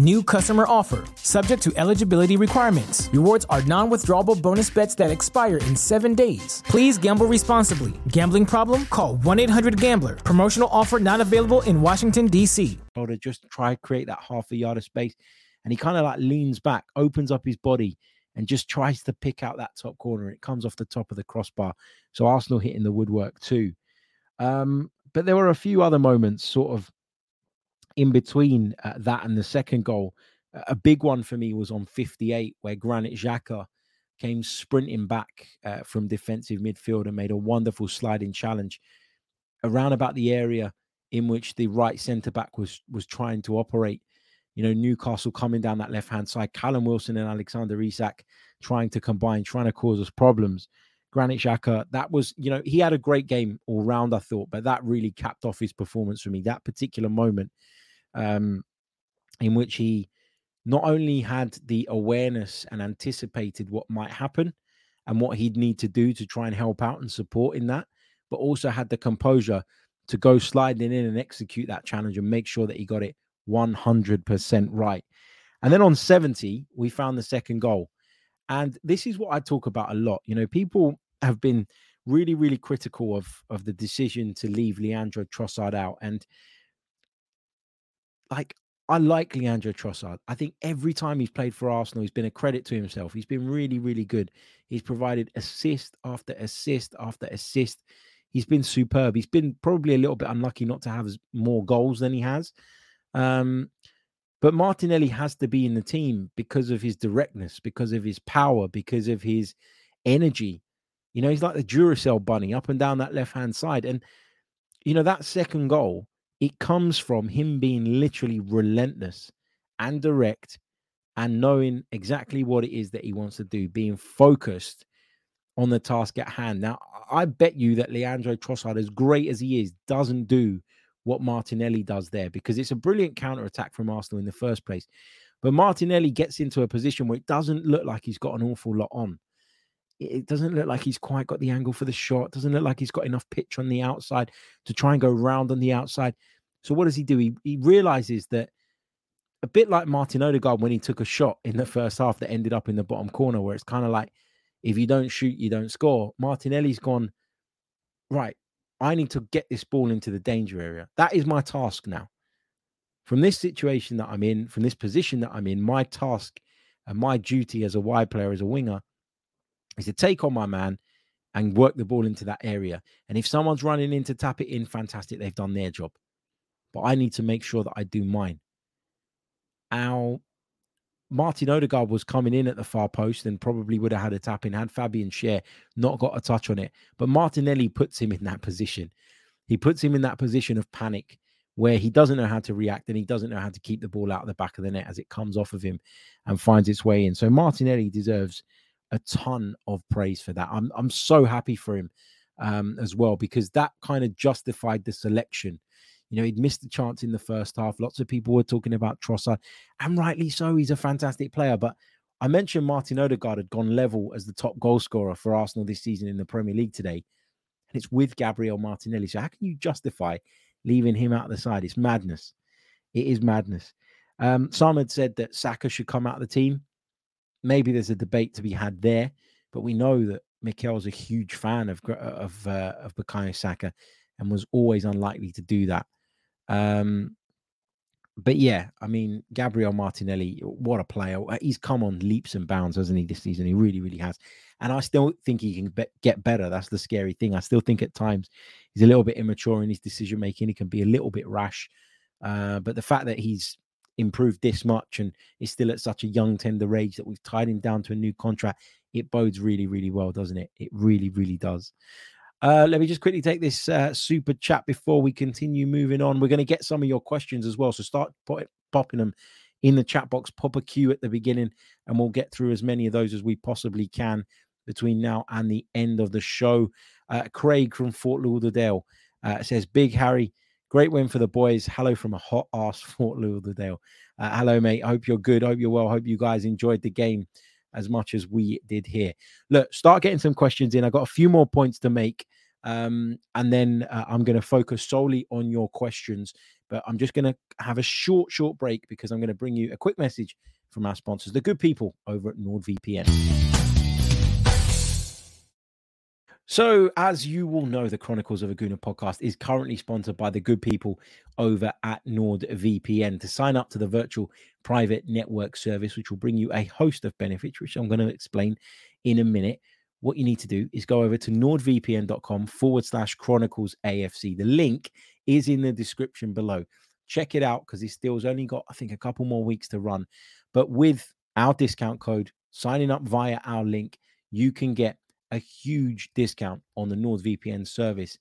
New customer offer, subject to eligibility requirements. Rewards are non withdrawable bonus bets that expire in seven days. Please gamble responsibly. Gambling problem? Call 1 800 Gambler. Promotional offer not available in Washington, D.C.
to just try create that half a yard of space. And he kind of like leans back, opens up his body, and just tries to pick out that top corner. It comes off the top of the crossbar. So Arsenal hitting the woodwork too. Um, but there were a few other moments sort of in between uh, that and the second goal. A big one for me was on 58, where Granit Xhaka came sprinting back uh, from defensive midfield and made a wonderful sliding challenge around about the area in which the right centre back was was trying to operate. You know, Newcastle coming down that left hand side, Callum Wilson and Alexander Isak trying to combine, trying to cause us problems. Granit Xhaka, that was, you know, he had a great game all round, I thought, but that really capped off his performance for me. That particular moment um, in which he not only had the awareness and anticipated what might happen and what he'd need to do to try and help out and support in that, but also had the composure to go sliding in and execute that challenge and make sure that he got it 100% right. And then on 70, we found the second goal. And this is what I talk about a lot. You know, people have been really, really critical of, of the decision to leave Leandro Trossard out. And like, I like Leandro Trossard. I think every time he's played for Arsenal, he's been a credit to himself. He's been really, really good. He's provided assist after assist after assist. He's been superb. He's been probably a little bit unlucky not to have more goals than he has. Um, but Martinelli has to be in the team because of his directness, because of his power, because of his energy. You know, he's like the Duracell bunny up and down that left hand side. And, you know, that second goal, it comes from him being literally relentless and direct and knowing exactly what it is that he wants to do, being focused on the task at hand. Now, I bet you that Leandro Trossard, as great as he is, doesn't do what Martinelli does there because it's a brilliant counter attack from Arsenal in the first place. But Martinelli gets into a position where it doesn't look like he's got an awful lot on. It doesn't look like he's quite got the angle for the shot. Doesn't look like he's got enough pitch on the outside to try and go round on the outside. So what does he do? He, he realizes that a bit like Martin Odegaard when he took a shot in the first half that ended up in the bottom corner, where it's kind of like if you don't shoot, you don't score. Martinelli's gone, right, I need to get this ball into the danger area. That is my task now. From this situation that I'm in, from this position that I'm in, my task and my duty as a wide player, as a winger, is to take on my man and work the ball into that area. And if someone's running in to tap it in, fantastic, they've done their job. But I need to make sure that I do mine. Our Martin Odegaard was coming in at the far post and probably would have had a tap in had Fabian Schär not got a touch on it. But Martinelli puts him in that position. He puts him in that position of panic where he doesn't know how to react and he doesn't know how to keep the ball out of the back of the net as it comes off of him and finds its way in. So Martinelli deserves a ton of praise for that. I'm I'm so happy for him um, as well because that kind of justified the selection you know, he'd missed the chance in the first half. Lots of people were talking about Trossard, and rightly so. He's a fantastic player. But I mentioned Martin Odegaard had gone level as the top goal scorer for Arsenal this season in the Premier League today. And it's with Gabriel Martinelli. So how can you justify leaving him out of the side? It's madness. It is madness. Um, some had said that Saka should come out of the team. Maybe there's a debate to be had there, but we know that Mikel's a huge fan of of uh, of Bukayo Saka and was always unlikely to do that. Um, but yeah, I mean, Gabriel Martinelli, what a player. Uh, he's come on leaps and bounds, hasn't he, this season? He really, really has. And I still think he can be- get better. That's the scary thing. I still think at times he's a little bit immature in his decision making. He can be a little bit rash. Uh, but the fact that he's improved this much and is still at such a young, tender age that we've tied him down to a new contract, it bodes really, really well, doesn't it? It really, really does. Uh, let me just quickly take this uh, super chat before we continue moving on. We're going to get some of your questions as well. So start put, popping them in the chat box. Pop a queue at the beginning, and we'll get through as many of those as we possibly can between now and the end of the show. Uh, Craig from Fort Lauderdale uh, says, Big Harry, great win for the boys. Hello from a hot ass [LAUGHS] Fort Lauderdale. Uh, hello, mate. I hope you're good. I hope you're well. I hope you guys enjoyed the game as much as we did here. Look, start getting some questions in. I've got a few more points to make. Um, and then uh, I'm going to focus solely on your questions. But I'm just going to have a short, short break because I'm going to bring you a quick message from our sponsors, the good people over at NordVPN. So, as you will know, the Chronicles of a Gooner podcast is currently sponsored by the good people over at NordVPN. To sign up to the virtual private network service, which will bring you a host of benefits, which I'm going to explain in a minute, what you need to do is go over to nordvpn.com forward slash chronicles AFC. The link is in the description below. Check it out because this deal's only got, I think, a couple more weeks to run. But with our discount code, signing up via our link, you can get a huge discount on the NordVPN service,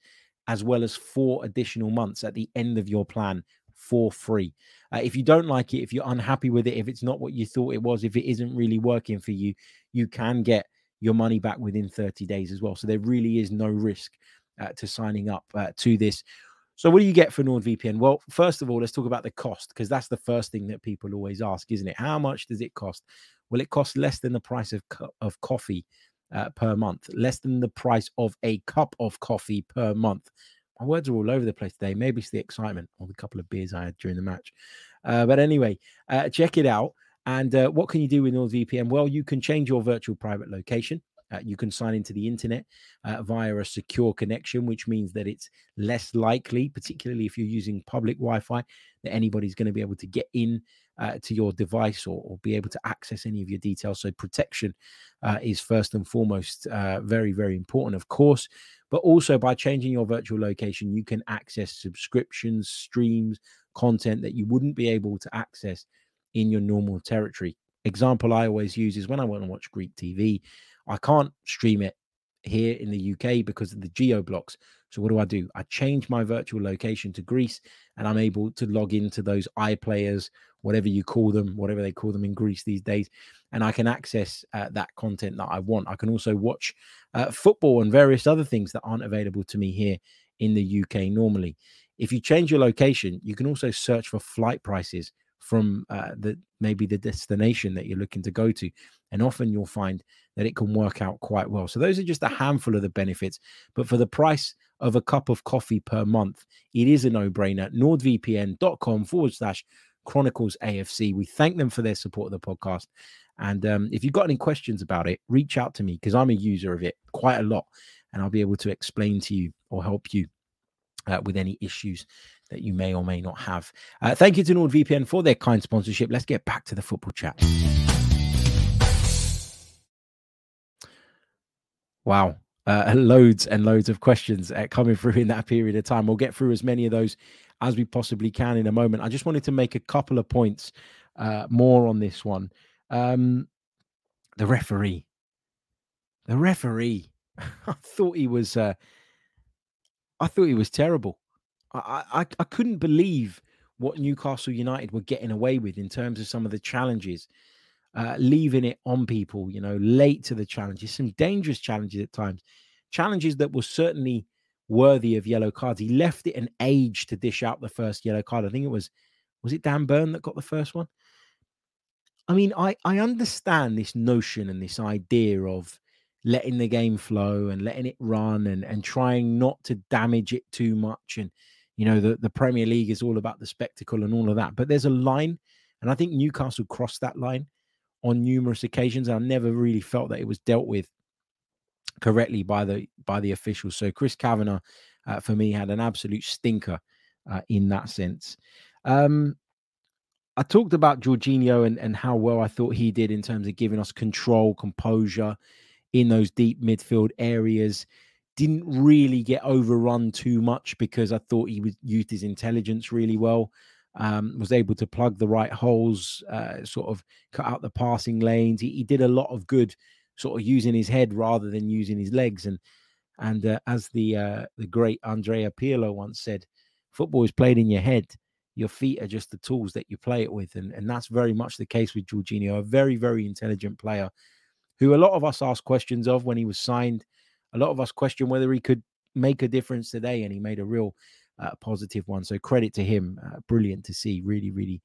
as well as four additional months at the end of your plan for free. Uh, if you don't like it, if you're unhappy with it, if it's not what you thought it was, if it isn't really working for you, you can get your money back within 30 days as well. So there really is no risk uh, to signing up uh, to this. So what do you get for NordVPN? Well, first of all, let's talk about the cost because that's the first thing that people always ask, isn't it? How much does it cost? Well, it costs less than the price of co- of coffee uh, per month, less than the price of a cup of coffee per month. My words are all over the place today. Maybe it's the excitement or the couple of beers I had during the match. Uh, but anyway, uh, check it out. And uh, what can you do with NordVPN? Well, you can change your virtual private location. Uh, you can sign into the internet uh, via a secure connection, which means that it's less likely, particularly if you're using public Wi Fi, that anybody's going to be able to get in uh, to your device or, or, be able to access any of your details. So, protection uh, is first and foremost uh, very, very important, of course. But also, by changing your virtual location, you can access subscriptions, streams, content that you wouldn't be able to access in your normal territory. Example I always use is when I want to watch Greek TV, I can't stream it here in the UK because of the geo blocks. So what do I do? I change my virtual location to Greece and I'm able to log into those iPlayers, whatever you call them, whatever they call them in Greece these days, and I can access uh, that content that I want. I can also watch uh, football and various other things that aren't available to me here in the UK normally. If you change your location, you can also search for flight prices from uh, the maybe the destination that you're looking to go to and often you'll find that it can work out quite well. So those are just a handful of the benefits but for the price of a cup of coffee per month it is a no-brainer. Nordvpn.com forward slash chronicles afc we thank them for their support of the podcast. And um, if you've got any questions about it reach out to me because i'm a user of it quite a lot and i'll be able to explain to you or help you uh, with any issues that you may or may not have. Uh, thank you to NordVPN for their kind sponsorship. Let's get back to the football chat. Wow. Uh, [LAUGHS] loads and loads of questions uh, coming through in that period of time. We'll get through as many of those as we possibly can in a moment. I just wanted to make a couple of points uh, more on this one. Um, the referee, the referee, [LAUGHS] I thought he was, uh, I thought he was terrible. I, I, I couldn't believe what Newcastle United were getting away with in terms of some of the challenges, uh, leaving it on people, you know, late to the challenges, some dangerous challenges at times, challenges that were certainly worthy of yellow cards. He left it an age to dish out the first yellow card. I think it was, was it Dan Burn that got the first one? I mean, I, I understand this notion and this idea of letting the game flow and letting it run and, and trying not to damage it too much and you know, the, the Premier League is all about the spectacle and all of that. But there's a line, and I think Newcastle crossed that line on numerous occasions. and I never really felt that it was dealt with correctly by the by the officials. So Chris Kavanagh, uh, for me, had an absolute stinker uh, in that sense. Um, I talked about Jorginho and, and how well I thought he did in terms of giving us control, composure in those deep midfield areas didn't really get overrun too much because I thought he was, used his intelligence really well. Um, was able to plug the right holes, uh, sort of cut out the passing lanes. He, he, did a lot of good, sort of using his head rather than using his legs. And And uh, as the uh, the great Andrea Pirlo once said, football is played in your head. Your feet are just the tools that you play it with. And, and that's very much the case with Jorginho, a very, very intelligent player who a lot of us asked questions of when he was signed. A lot of us question whether he could make a difference today, and he made a real uh, positive one. So credit to him. Uh, brilliant to see. Really, really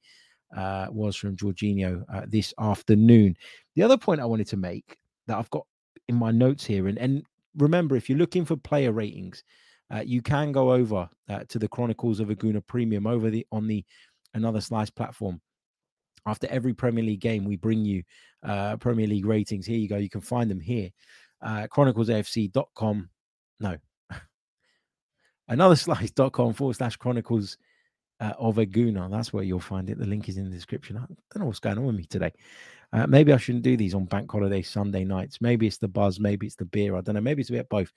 uh, was from Jorginho uh, this afternoon. The other point I wanted to make that I've got in my notes here, and, and remember, if you're looking for player ratings, uh, you can go over uh, to the Chronicles of a Gooner Premium over the on the Another Slice platform. After every Premier League game, we bring you Premier League ratings. Here you go. You can find them here. Uh, chroniclesafc.com. No. [LAUGHS] Another slice.com forward slash chronicles uh, of a Gooner. That's where you'll find it. The link is in the description. I don't know what's going on with me today. Uh, maybe I shouldn't do these on bank holiday Sunday nights. Maybe it's the buzz. Maybe it's the beer. I don't know. Maybe it's a bit both.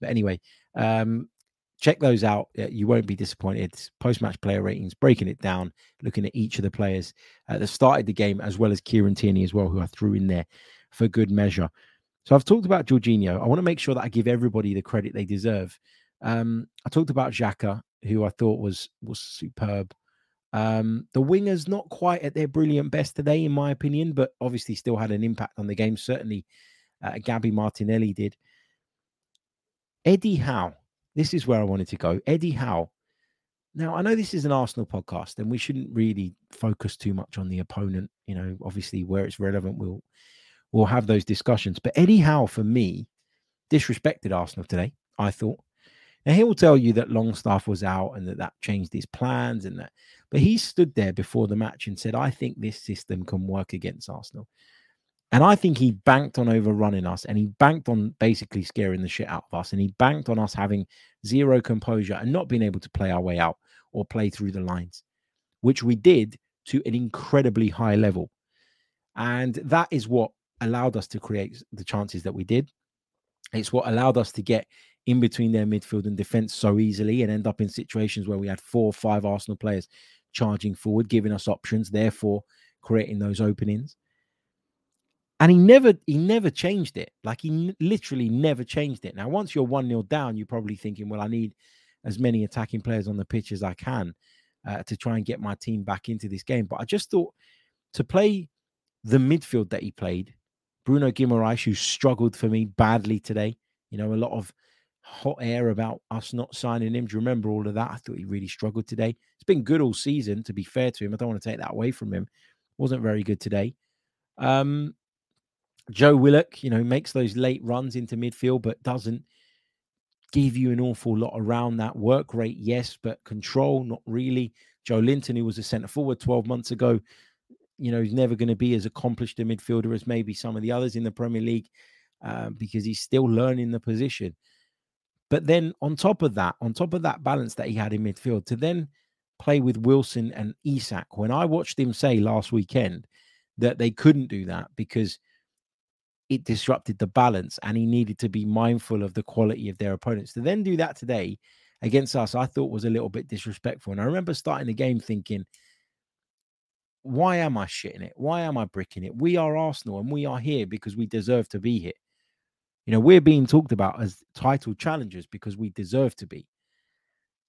But anyway, um, check those out. You won't be disappointed. Post match player ratings, breaking it down, looking at each of the players uh, that started the game, as well as Kieran Tierney as well, who I threw in there for good measure. So I've talked about Jorginho. I want to make sure that I give everybody the credit they deserve. Um, I talked about Xhaka, who I thought was was superb. Um, the wingers not quite at their brilliant best today, in my opinion, but obviously still had an impact on the game. Certainly, uh, Gabby Martinelli did. Eddie Howe this is where I wanted to go. Eddie Howe. Now, I know this is an Arsenal podcast, and we shouldn't really focus too much on the opponent. You know, obviously, where it's relevant, we'll we'll have those discussions. But Eddie Howe, for me, disrespected Arsenal today. I thought. Now he will tell you that Longstaff was out and that that changed his plans and that, but he stood there before the match and said, "I think this system can work against Arsenal." And I think he banked on overrunning us and he banked on basically scaring the shit out of us. And he banked on us having zero composure and not being able to play our way out or play through the lines, which we did to an incredibly high level. And that is what allowed us to create the chances that we did. It's what allowed us to get in between their midfield and defense so easily and end up in situations where we had four or five Arsenal players charging forward, giving us options, therefore creating those openings. And he never he never changed it. Like he n- literally never changed it. Now once you're one nil down you're probably thinking well i need as many attacking players on the pitch as i can uh, to try and get my team back into this game. But i just thought to play the midfield that he played bruno guimaraes who struggled for me badly today. You know a lot of hot air about us not signing him. Do you remember all of that? I thought he really struggled today. It's been good all season to be fair to him. I don't want to take that away from him. Wasn't very good today. Um Joe Willock, you know, makes those late runs into midfield, but doesn't give you an awful lot around that work rate. Yes, but control, not really. Joelinton, who was a centre forward 12 months ago, you know, he's never going to be as accomplished a midfielder as maybe some of the others in the Premier League uh, because he's still learning the position. But then on top of that, on top of that balance that he had in midfield, to then play with Wilson and Isak, when I watched him say last weekend that they couldn't do that because – it disrupted the balance and he needed to be mindful of the quality of their opponents. To then do that today against us, I thought was a little bit disrespectful. And I remember starting the game thinking, why am I shitting it? Why am I bricking it? We are Arsenal and we are here because we deserve to be here. You know, we're being talked about as title challengers because we deserve to be.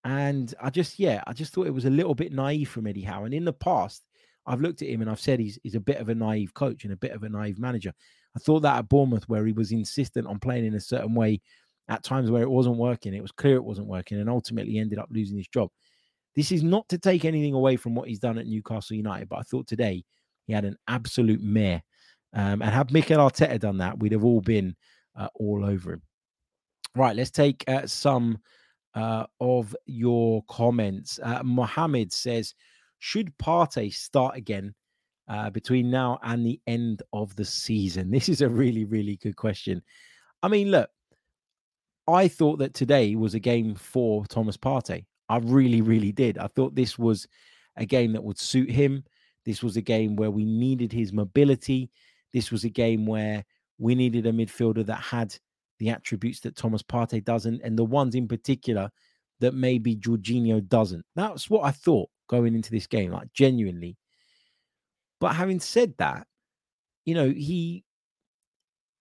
And I just, yeah, I just thought it was a little bit naive from Eddie Howe. And in the past, I've looked at him and I've said he's, he's a bit of a naive coach and a bit of a naive manager. I thought that at Bournemouth, where he was insistent on playing in a certain way at times where it wasn't working, it was clear it wasn't working, and ultimately ended up losing his job. This is not to take anything away from what he's done at Newcastle United, but I thought today he had an absolute mare. Um, and had Mikel Arteta done that, we'd have all been uh, all over him. Right, let's take uh, some uh, of your comments. Uh, Mohammed says, should Partey start again uh, between now and the end of the season? This is a really, really good question. I mean, look, I thought that today was a game for Thomas Partey. I really, really did. I thought this was a game that would suit him. This was a game where we needed his mobility. This was a game where we needed a midfielder that had the attributes that Thomas Partey doesn't, and the ones in particular that maybe Jorginho doesn't. That's what I thought going into this game, like genuinely. But having said that, you know, he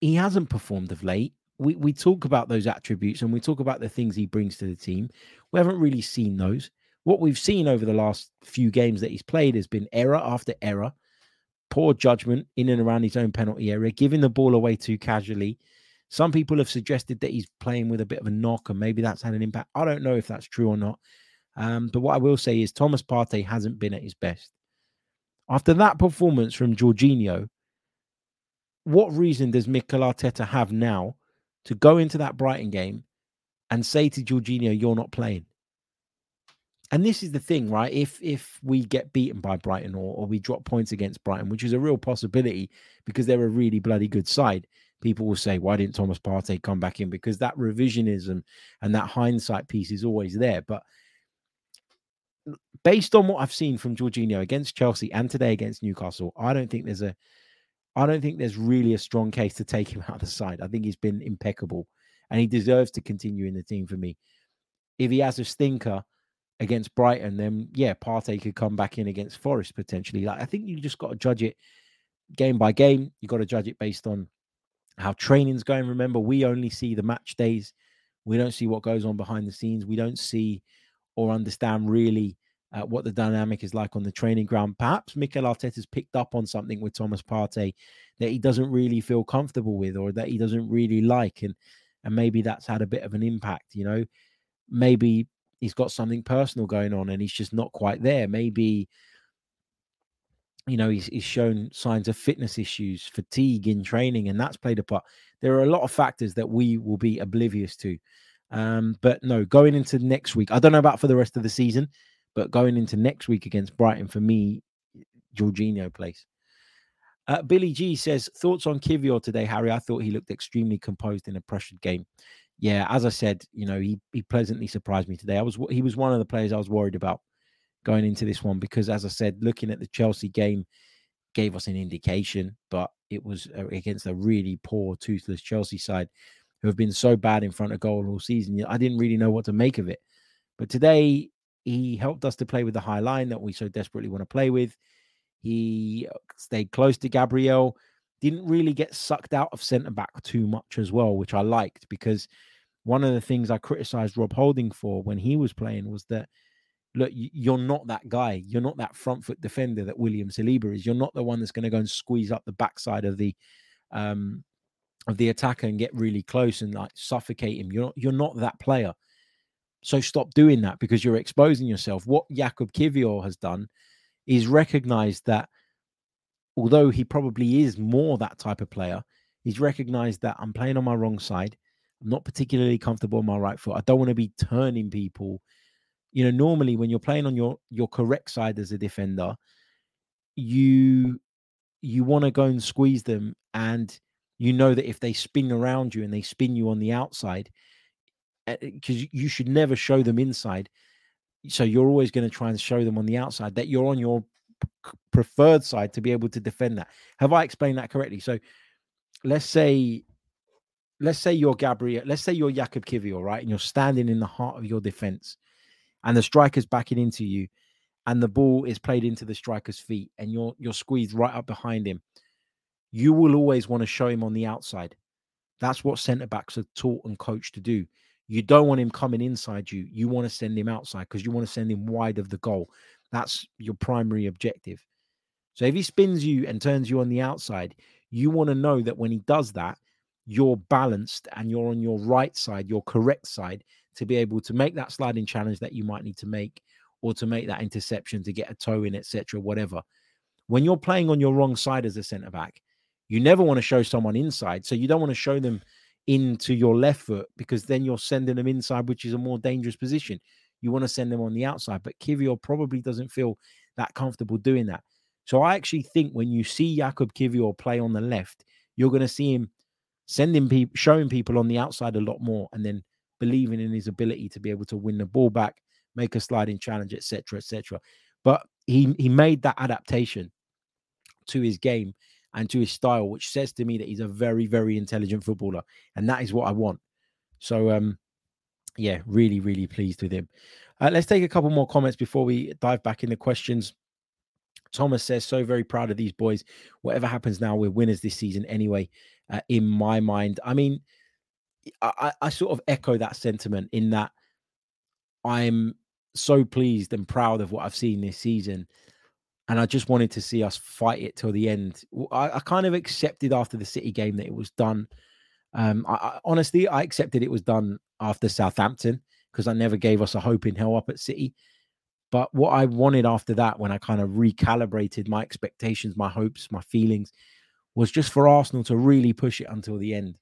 he hasn't performed of late, we we talk about those attributes and we talk about the things he brings to the team. We haven't really seen those. What we've seen over the last few games that he's played has been error after error, poor judgment in and around his own penalty area, giving the ball away too casually. Some people have suggested that he's playing with a bit of a knock, and maybe that's had an impact. I don't know if that's true or not. Um, but what I will say is Thomas Partey hasn't been at his best. After that performance from Jorginho, what reason does Mikel Arteta have now to go into that Brighton game and say to Jorginho, "You're not playing"? And this is the thing, right? If if we get beaten by Brighton or, or we drop points against Brighton, which is a real possibility because they're a really bloody good side, people will say, "Why didn't Thomas Partey come back in?" Because that revisionism and that hindsight piece is always there. But based on what I've seen from Jorginho against Chelsea and today against Newcastle, I don't think there's a I don't think there's really a strong case to take him [LAUGHS] out of the side. I think he's been impeccable and he deserves to continue in the team for me. If he has a stinker against Brighton, then yeah, Partey could come back in against Forest potentially. Like I think you just got to judge it game by game. You got to judge it based on how training's going. Remember, we only see the match days. We don't see what goes on behind the scenes. We don't see or understand really uh, what the dynamic is like on the training ground. Perhaps Mikel Arteta's picked up on something with Thomas Partey that he doesn't really feel comfortable with or that he doesn't really like. And and maybe that's had a bit of an impact, you know. Maybe he's got something personal going on and he's just not quite there. Maybe you know he's, he's shown signs of fitness issues, fatigue in training, and that's played a part. There are a lot of factors that we will be oblivious to. Um, but no, going into next week, I don't know about for the rest of the season. But going into next week against Brighton, for me, Jorginho plays. Uh, Billy G says, thoughts on Kiwior today, Harry? I thought he looked extremely composed in a pressured game. Yeah, as I said, you know, he he pleasantly surprised me today. I was he was one of the players I was worried about going into this one because, as I said, looking at the Chelsea game gave us an indication, but it was uh, against a really poor, toothless Chelsea side who have been so bad in front of goal all season. I didn't really know what to make of it. But today, he helped us to play with the high line that we so desperately want to play with. He uh, stayed close to Gabriel, didn't really get sucked out of centre back too much as well, which I liked because one of the things I criticized Rob Holding for when he was playing was that look, you're not that guy. You're not that front foot defender that William Saliba is. You're not the one that's going to go and squeeze up the backside of the um of the attacker and get really close and like suffocate him. You're not, you're not that player. So stop doing that because you're exposing yourself. What Jakub Kiwior has done is recognized that although he probably is more that type of player, he's recognized that I'm playing on my wrong side. I'm not particularly comfortable on my right foot. I don't want to be turning people. You know, normally when you're playing on your your correct side as a defender, you you want to go and squeeze them and you know that if they spin around you and they spin you on the outside, because you should never show them inside. So you're always going to try and show them on the outside that you're on your preferred side to be able to defend that. Have I explained that correctly? So let's say, let's say you're Gabriel, let's say you're Jakub Kiwior, right? And you're standing in the heart of your defense and the striker's backing into you and the ball is played into the striker's feet and you're you're squeezed right up behind him. You will always want to show him on the outside. That's what centre backs are taught and coached to do. You don't want him coming inside you. You want to send him outside because you want to send him wide of the goal. That's your primary objective. So if he spins you and turns you on the outside, you want to know that when he does that, you're balanced and you're on your right side, your correct side, to be able to make that sliding challenge that you might need to make or to make that interception to get a toe in, etc., whatever. When you're playing on your wrong side as a centre back, you never want to show someone inside. So you don't want to show them into your left foot because then you're sending them inside, which is a more dangerous position. You want to send them on the outside, but Kiwior probably doesn't feel that comfortable doing that. So I actually think when you see Jakub Kiwior play on the left, you're going to see him sending people, showing people on the outside a lot more, and then believing in his ability to be able to win the ball back, make a sliding challenge, etc., etc. But he he made that adaptation to his game and to his style, which says to me that he's a very, very intelligent footballer. And that is what I want. So, um, yeah, really, really pleased with him. Uh, let's take a couple more comments before we dive back into questions. Thomas says, so very proud of these boys. Whatever happens now, we're winners this season anyway, uh, in my mind. I mean, I, I sort of echo that sentiment in that I'm so pleased and proud of what I've seen this season. And I just wanted to see us fight it till the end. I, I kind of accepted after the City game that it was done. Um, I, I, honestly, I accepted it was done after Southampton because I never gave us a hope in hell up at City. But what I wanted after that, when I kind of recalibrated my expectations, my hopes, my feelings, was just for Arsenal to really push it until the end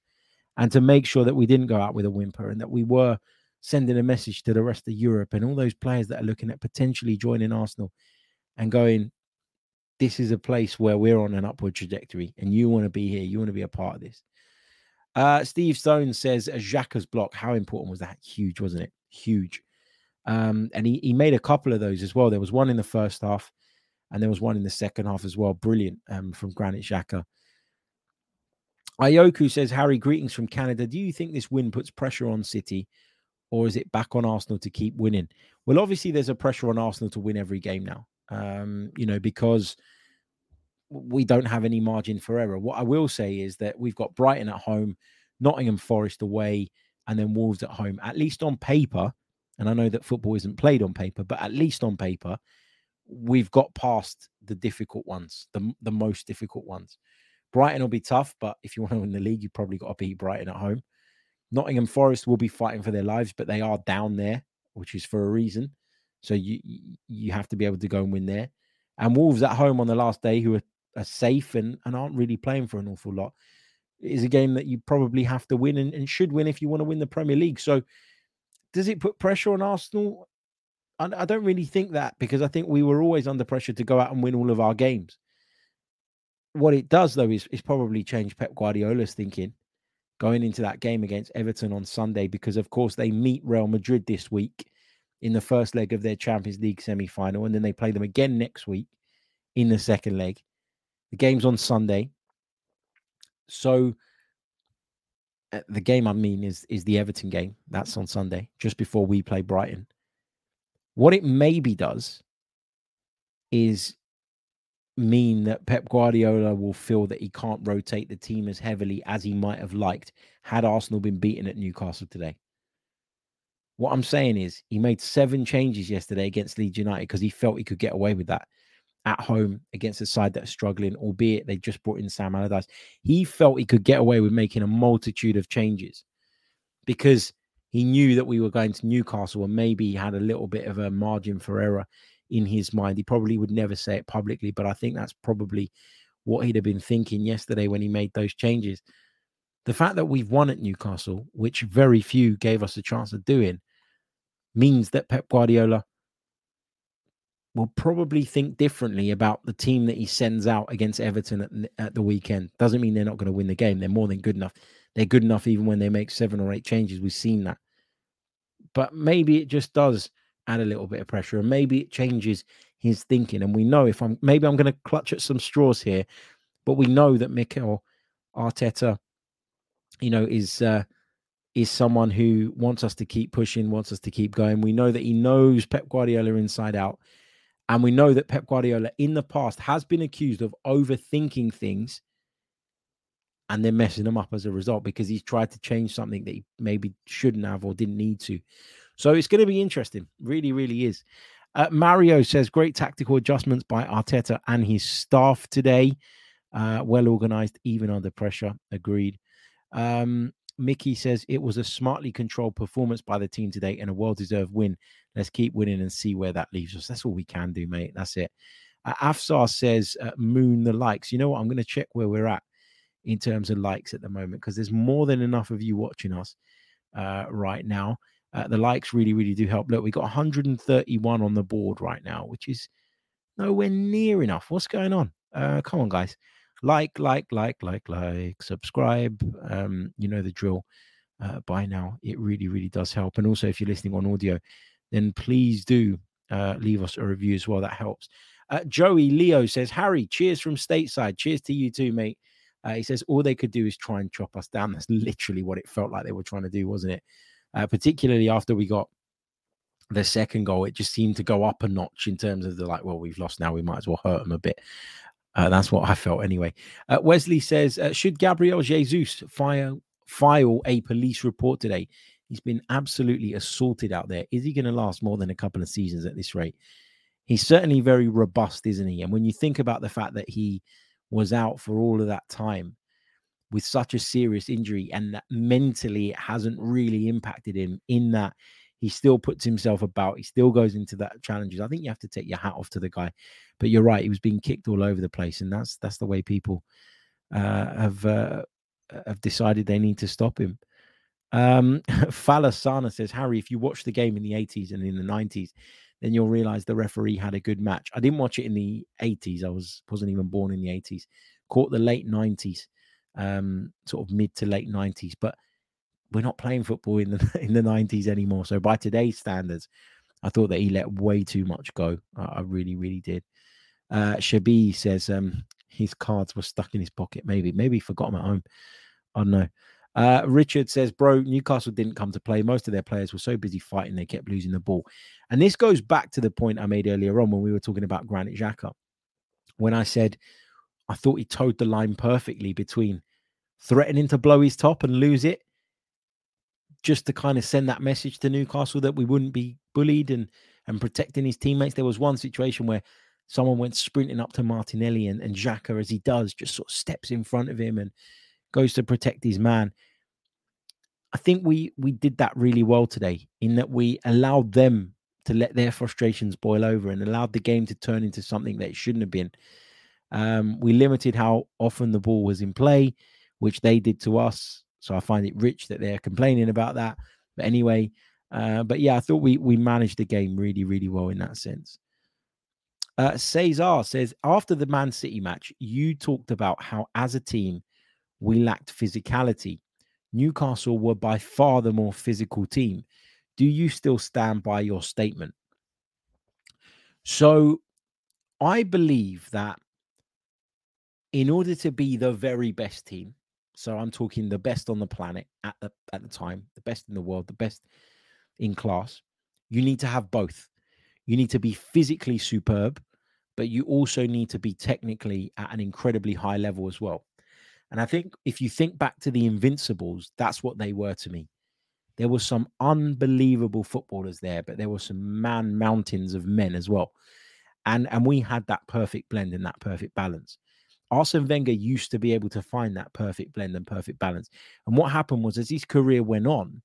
and to make sure that we didn't go out with a whimper and that we were sending a message to the rest of Europe and all those players that are looking at potentially joining Arsenal and going, this is a place where we're on an upward trajectory and you want to be here. You want to be a part of this. Uh, Steve Stone says, a Xhaka's block, how important was that? Huge, wasn't it? Huge. Um, and he, he made a couple of those as well. There was one in the first half and there was one in the second half as well. Brilliant um, from Granit Xhaka. Ioku says, Harry, greetings from Canada. Do you think this win puts pressure on City or is it back on Arsenal to keep winning? Well, obviously, there's a pressure on Arsenal to win every game now, um, you know, because we don't have any margin for error. What I will say is that we've got Brighton at home, Nottingham Forest away, and then Wolves at home. At least on paper, and I know that football isn't played on paper, but at least on paper, we've got past the difficult ones, the, the most difficult ones. Brighton will be tough, but if you want to win the league, you've probably got to beat Brighton at home. Nottingham Forest will be fighting for their lives, but they are down there, which is for a reason. So you you have to be able to go and win there. And Wolves at home on the last day, who are, are safe and, and aren't really playing for an awful lot, is a game that you probably have to win and, and should win if you want to win the Premier League. So does it put pressure on Arsenal? I, I don't really think that because I think we were always under pressure to go out and win all of our games. What it does though is, is probably change Pep Guardiola's thinking going into that game against Everton on Sunday because, of course, they meet Real Madrid this week in the first leg of their Champions League semi final, and then they play them again next week in the second leg. The game's on Sunday. So, uh, the game I mean is is the Everton game. That's on Sunday, just before we play Brighton. What it maybe does is mean that Pep Guardiola will feel that he can't rotate the team as heavily as he might have liked had Arsenal been beaten at Newcastle today. What I'm saying is he made seven changes yesterday against Leeds United because he felt he could get away with that at home against a side that's struggling, albeit they just brought in Sam Allardyce. He felt he could get away with making a multitude of changes because he knew that we were going to Newcastle and maybe he had a little bit of a margin for error in his mind. He probably would never say it publicly, but I think that's probably what he'd have been thinking yesterday when he made those changes. The fact that we've won at Newcastle, which very few gave us a chance of doing, means that Pep Guardiola will probably think differently about the team that he sends out against Everton at, at the weekend. Doesn't mean they're not going to win the game. They're more than good enough. They're good enough even when they make seven or eight changes. We've seen that. But maybe it just does add a little bit of pressure and maybe it changes his thinking. And we know if I'm maybe I'm going to clutch at some straws here, but we know that Mikel Arteta, you know, is uh, is someone who wants us to keep pushing, wants us to keep going. We know that he knows Pep Guardiola inside out. And we know that Pep Guardiola in the past has been accused of overthinking things and then messing them up as a result because he's tried to change something that he maybe shouldn't have or didn't need to. So it's going to be interesting. Really, really is. Uh, Mario says great tactical adjustments by Arteta and his staff today. Uh, well organized, even under pressure. Agreed. Um, Mickey says it was a smartly controlled performance by the team today and a well deserved win. Let's keep winning and see where that leaves us. That's all we can do, mate. That's it. Uh, Afsar says uh, moon the likes. You know what? I'm going to check where we're at in terms of likes at the moment because there's more than enough of you watching us uh, right now. Uh, the likes really, really do help. Look, we got 131 on the board right now, which is nowhere near enough. What's going on? Uh, come on, guys. Like, like, like, like, like, subscribe. Um, you know the drill uh, by now. It really, really does help. And also, if you're listening on audio, then please do uh, leave us a review as well. That helps. Uh, Joey Leo says, Harry, cheers from stateside. Cheers to you too, mate. Uh, he says, all they could do is try and chop us down. That's literally what it felt like they were trying to do, wasn't it? uh, particularly after we got the second goal. It just seemed to go up a notch in terms of the like, well, we've lost now, we might as well hurt them a bit. Uh, that's what I felt anyway. Uh, Wesley says, uh, should Gabriel Jesus file file a police report today. He's been absolutely assaulted out there. Is he going to last more than a couple of seasons at this rate? He's certainly very robust, isn't he? And when you think about the fact that he was out for all of that time with such a serious injury and that mentally it hasn't really impacted him in that he still puts himself about he still goes into that challenges. I think you have to take your hat off to the guy but you're right he was being kicked all over the place and that's that's the way people uh, have uh, have decided they need to stop him. Um [LAUGHS] Falasana says harry if you watch the game in the 80s and in the 90s then you'll realize the referee had a good match. I didn't watch it in the 80s i was wasn't even born in the 80s caught the late 90s um, sort of mid to late 90s. But we're not playing football in the [LAUGHS] in the 90s anymore. So by today's standards, I thought that he let way too much go. I, I really, really did. Uh, Shabi says um, his cards were stuck in his pocket. Maybe, maybe he forgot them at home. I don't know. Uh, Richard says, Bro, Newcastle didn't come to play. Most of their players were so busy fighting, they kept losing the ball. And this goes back to the point I made earlier on when we were talking about Granit Xhaka. When I said I thought he toed the line perfectly between threatening to blow his top and lose it, just to kind of send that message to Newcastle that we wouldn't be bullied and and protecting his teammates. There was one situation where someone went sprinting up to Martinelli and, and Xhaka, as he does, just sort of steps in front of him and goes to protect his man. I think we we did that really well today in that we allowed them to let their frustrations boil over and allowed the game to turn into something that it shouldn't have been. Um, we limited how often the ball was in play, which they did to us. So I find it rich that they're complaining about that. But anyway, uh, but yeah, I thought we we managed the game really, really well in that sense. Uh, Cesar says after the Man City match, you talked about how as a team we lacked physicality. Newcastle were by far the more physical team. Do you still stand by your statement? So I believe that in order to be the very best team, so I'm talking the best on the planet at the at the time, the best in the world, the best in class, you need to have both. You need to be physically superb, but you also need to be technically at an incredibly high level as well. And I think if you think back to the Invincibles, that's what they were to me. There were some unbelievable footballers there, but there were some man mountains of men as well. And and we had that perfect blend and that perfect balance. Arsene Wenger used to be able to find that perfect blend and perfect balance. And what happened was, as his career went on,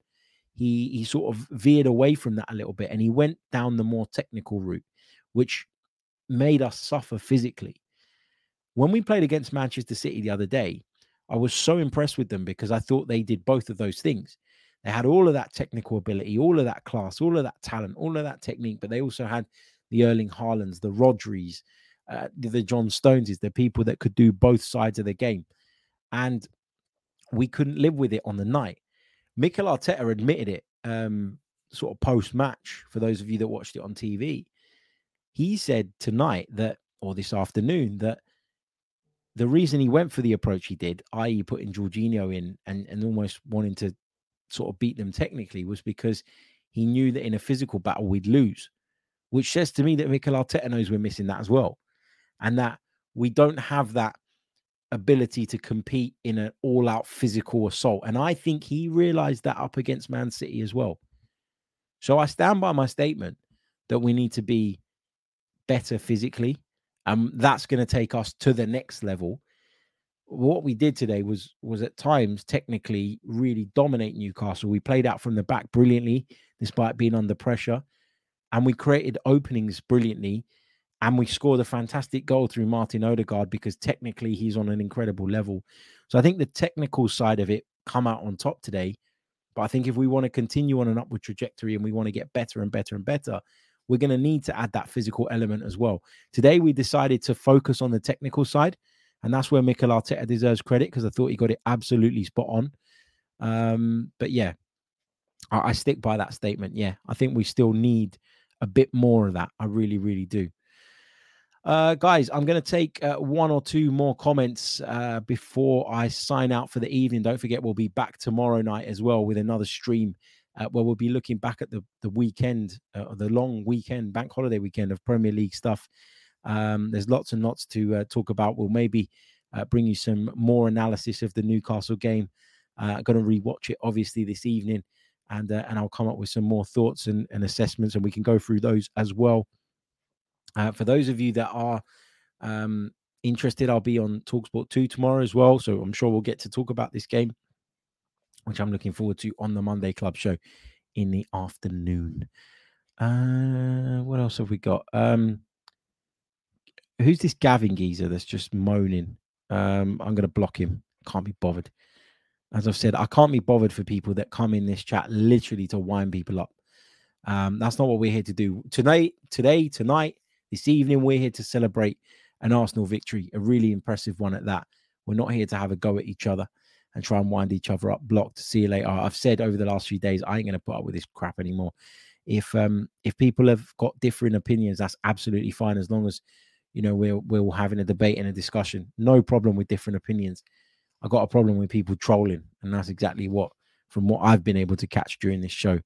he he sort of veered away from that a little bit, and he went down the more technical route, which made us suffer physically. When we played against Manchester City the other day, I was so impressed with them because I thought they did both of those things. They had all of that technical ability, all of that class, all of that talent, all of that technique, but they also had the Erling Haalands, the Rodris, uh, the John Stones is the people that could do both sides of the game. And we couldn't live with it on the night. Mikel Arteta admitted it um, sort of post match for those of you that watched it on TV. He said tonight that, or this afternoon, that the reason he went for the approach he did, i.e., putting Jorginho in and, and almost wanting to sort of beat them technically, was because he knew that in a physical battle we'd lose, which says to me that Mikel Arteta knows we're missing that as well and that we don't have that ability to compete in an all out physical assault. And I think he realized that up against Man City as well. So I stand by my statement that we need to be better physically. And that's going to take us to the next level. What we did today was was at times technically really dominate Newcastle. We played out from the back brilliantly, despite being under pressure, and we created openings brilliantly and we scored a fantastic goal through Martin Odegaard because technically he's on an incredible level. So I think the technical side of it come out on top today. But I think if we want to continue on an upward trajectory and we want to get better and better and better, we're going to need to add that physical element as well. Today we decided to focus on the technical side, and that's where Mikel Arteta deserves credit because I thought he got it absolutely spot on. Um, but yeah, I, I stick by that statement. Yeah, I think we still need a bit more of that. I really, really do. Uh, guys, I'm going to take uh, one or two more comments uh, before I sign out for the evening. Don't forget, we'll be back tomorrow night as well with another stream uh, where we'll be looking back at the, the weekend, uh, the long weekend, bank holiday weekend of Premier League stuff. Um, there's lots and lots to uh, talk about. We'll maybe bring you some more analysis of the Newcastle game Uh, going to rewatch it obviously this evening, and and I'll come up with some more thoughts and, and assessments, and we can go through those as well. Uh, for those of you that are um, interested, I'll be on Talksport 2 tomorrow as well. So I'm sure we'll get to talk about this game, which I'm looking forward to on the Monday Club show in the afternoon. Uh, what else have we got? Um, who's this Gavin geezer that's just moaning? Um, I'm going to block him. Can't be bothered. As I've said, I can't be bothered for people that come in this chat literally to wind people up. Um, that's not what we're here to do tonight. Today, tonight, this evening, we're here to celebrate an Arsenal victory, a really impressive one at that. We're not here to have a go at each other and try and wind each other up. Blocked. See you later. I've said over the last few days, I ain't going to put up with this crap anymore. If um if people have got different opinions, that's absolutely fine as long as you know we're we're having a debate and a discussion. No problem with different opinions. I got a problem with people trolling, and that's exactly what, from what I've been able to catch during this show,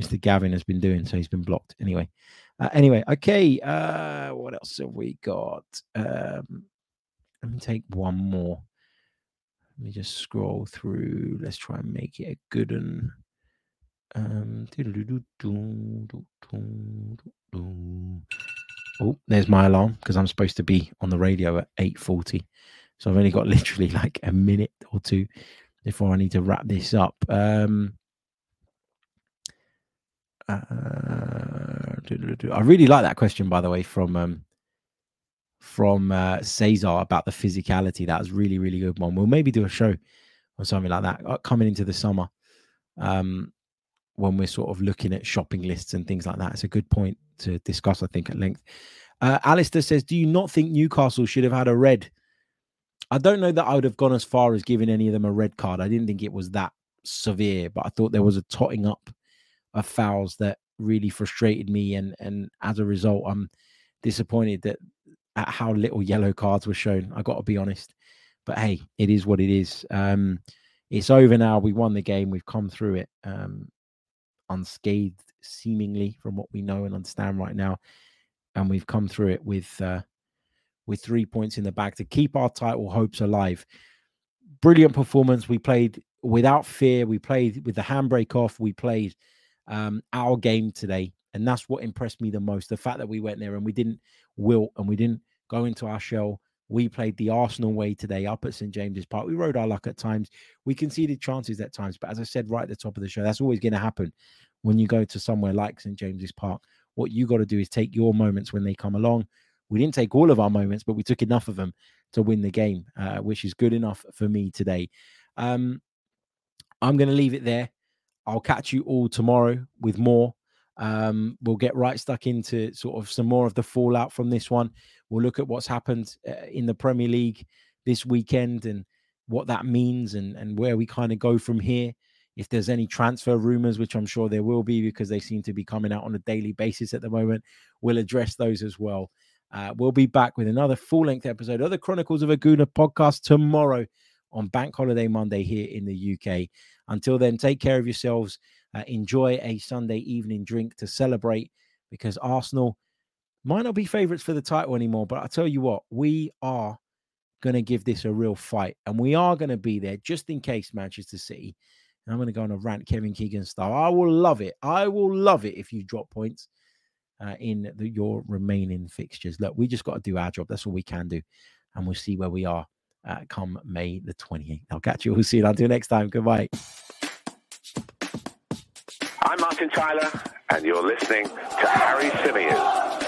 Mr. Gavin has been doing. So he's been blocked. Anyway, uh, anyway, okay. Uh, what else have we got? Um, let me take one more. Let me just scroll through. Let's try and make it a good one. Um, oh, there's my alarm because I'm supposed to be on the radio at 8:40. So I've only got [LAUGHS] literally like a minute or two before I need to wrap this up. Um, uh, I really like that question, by the way, from um, from uh, Cesar about the physicality. That was really, really good one. We'll maybe do a show or something like that uh, coming into the summer um, when we're sort of looking at shopping lists and things like that. It's a good point to discuss, I think, at length. Uh, Alistair says, Do you not think Newcastle should have had a red? I don't know that I would have gone as far as giving any of them a red card. I didn't think it was that severe, but I thought there was a totting up of fouls that really frustrated me. And and as a result, I'm disappointed that at how little yellow cards were shown. I got to be honest, but hey, it is what it is. Um, it's over now. We won the game. We've come through it um, unscathed, seemingly, from what we know and understand right now, and we've come through it with uh, with three points in the bag to keep our title hopes alive. Brilliant performance. We played without fear. We played with the handbrake off. We played um, our game today. And that's what impressed me the most. The fact that we went there and we didn't wilt and we didn't go into our shell. We played the Arsenal way today up at St. James's Park. We rode our luck at times. We conceded chances at times. But as I said right at the top of the show, that's always going to happen when you go to somewhere like St. James's Park. What you got to do is take your moments when they come along. We didn't take all of our moments, but we took enough of them to win the game, uh, which is good enough for me today. Um, I'm going to leave it there. I'll catch you all tomorrow with more. Um, we'll get right stuck into sort of some more of the fallout from this one. We'll look at what's happened uh, in the Premier League this weekend and what that means and, and where we kind of go from here. If there's any transfer rumors, which I'm sure there will be because they seem to be coming out on a daily basis at the moment, we'll address those as well. Uh, we'll be back with another full length episode of the Chronicles of a Gooner podcast tomorrow on Bank Holiday Monday here in the UK. Until then, take care of yourselves. Uh, enjoy a Sunday evening drink to celebrate because Arsenal might not be favourites for the title anymore. But I tell you what, we are going to give this a real fight and we are going to be there just in case Manchester City. And I'm going to go on a rant Kevin Keegan style. I will love it. I will love it if you drop points uh, in the, your remaining fixtures. Look, we just got to do our job. That's all we can do. And we'll see where we are uh, come May the 28th. I'll catch you all soon. Until next time, goodbye.
I'm Martin Tyler, and you're listening to Harry Symeou.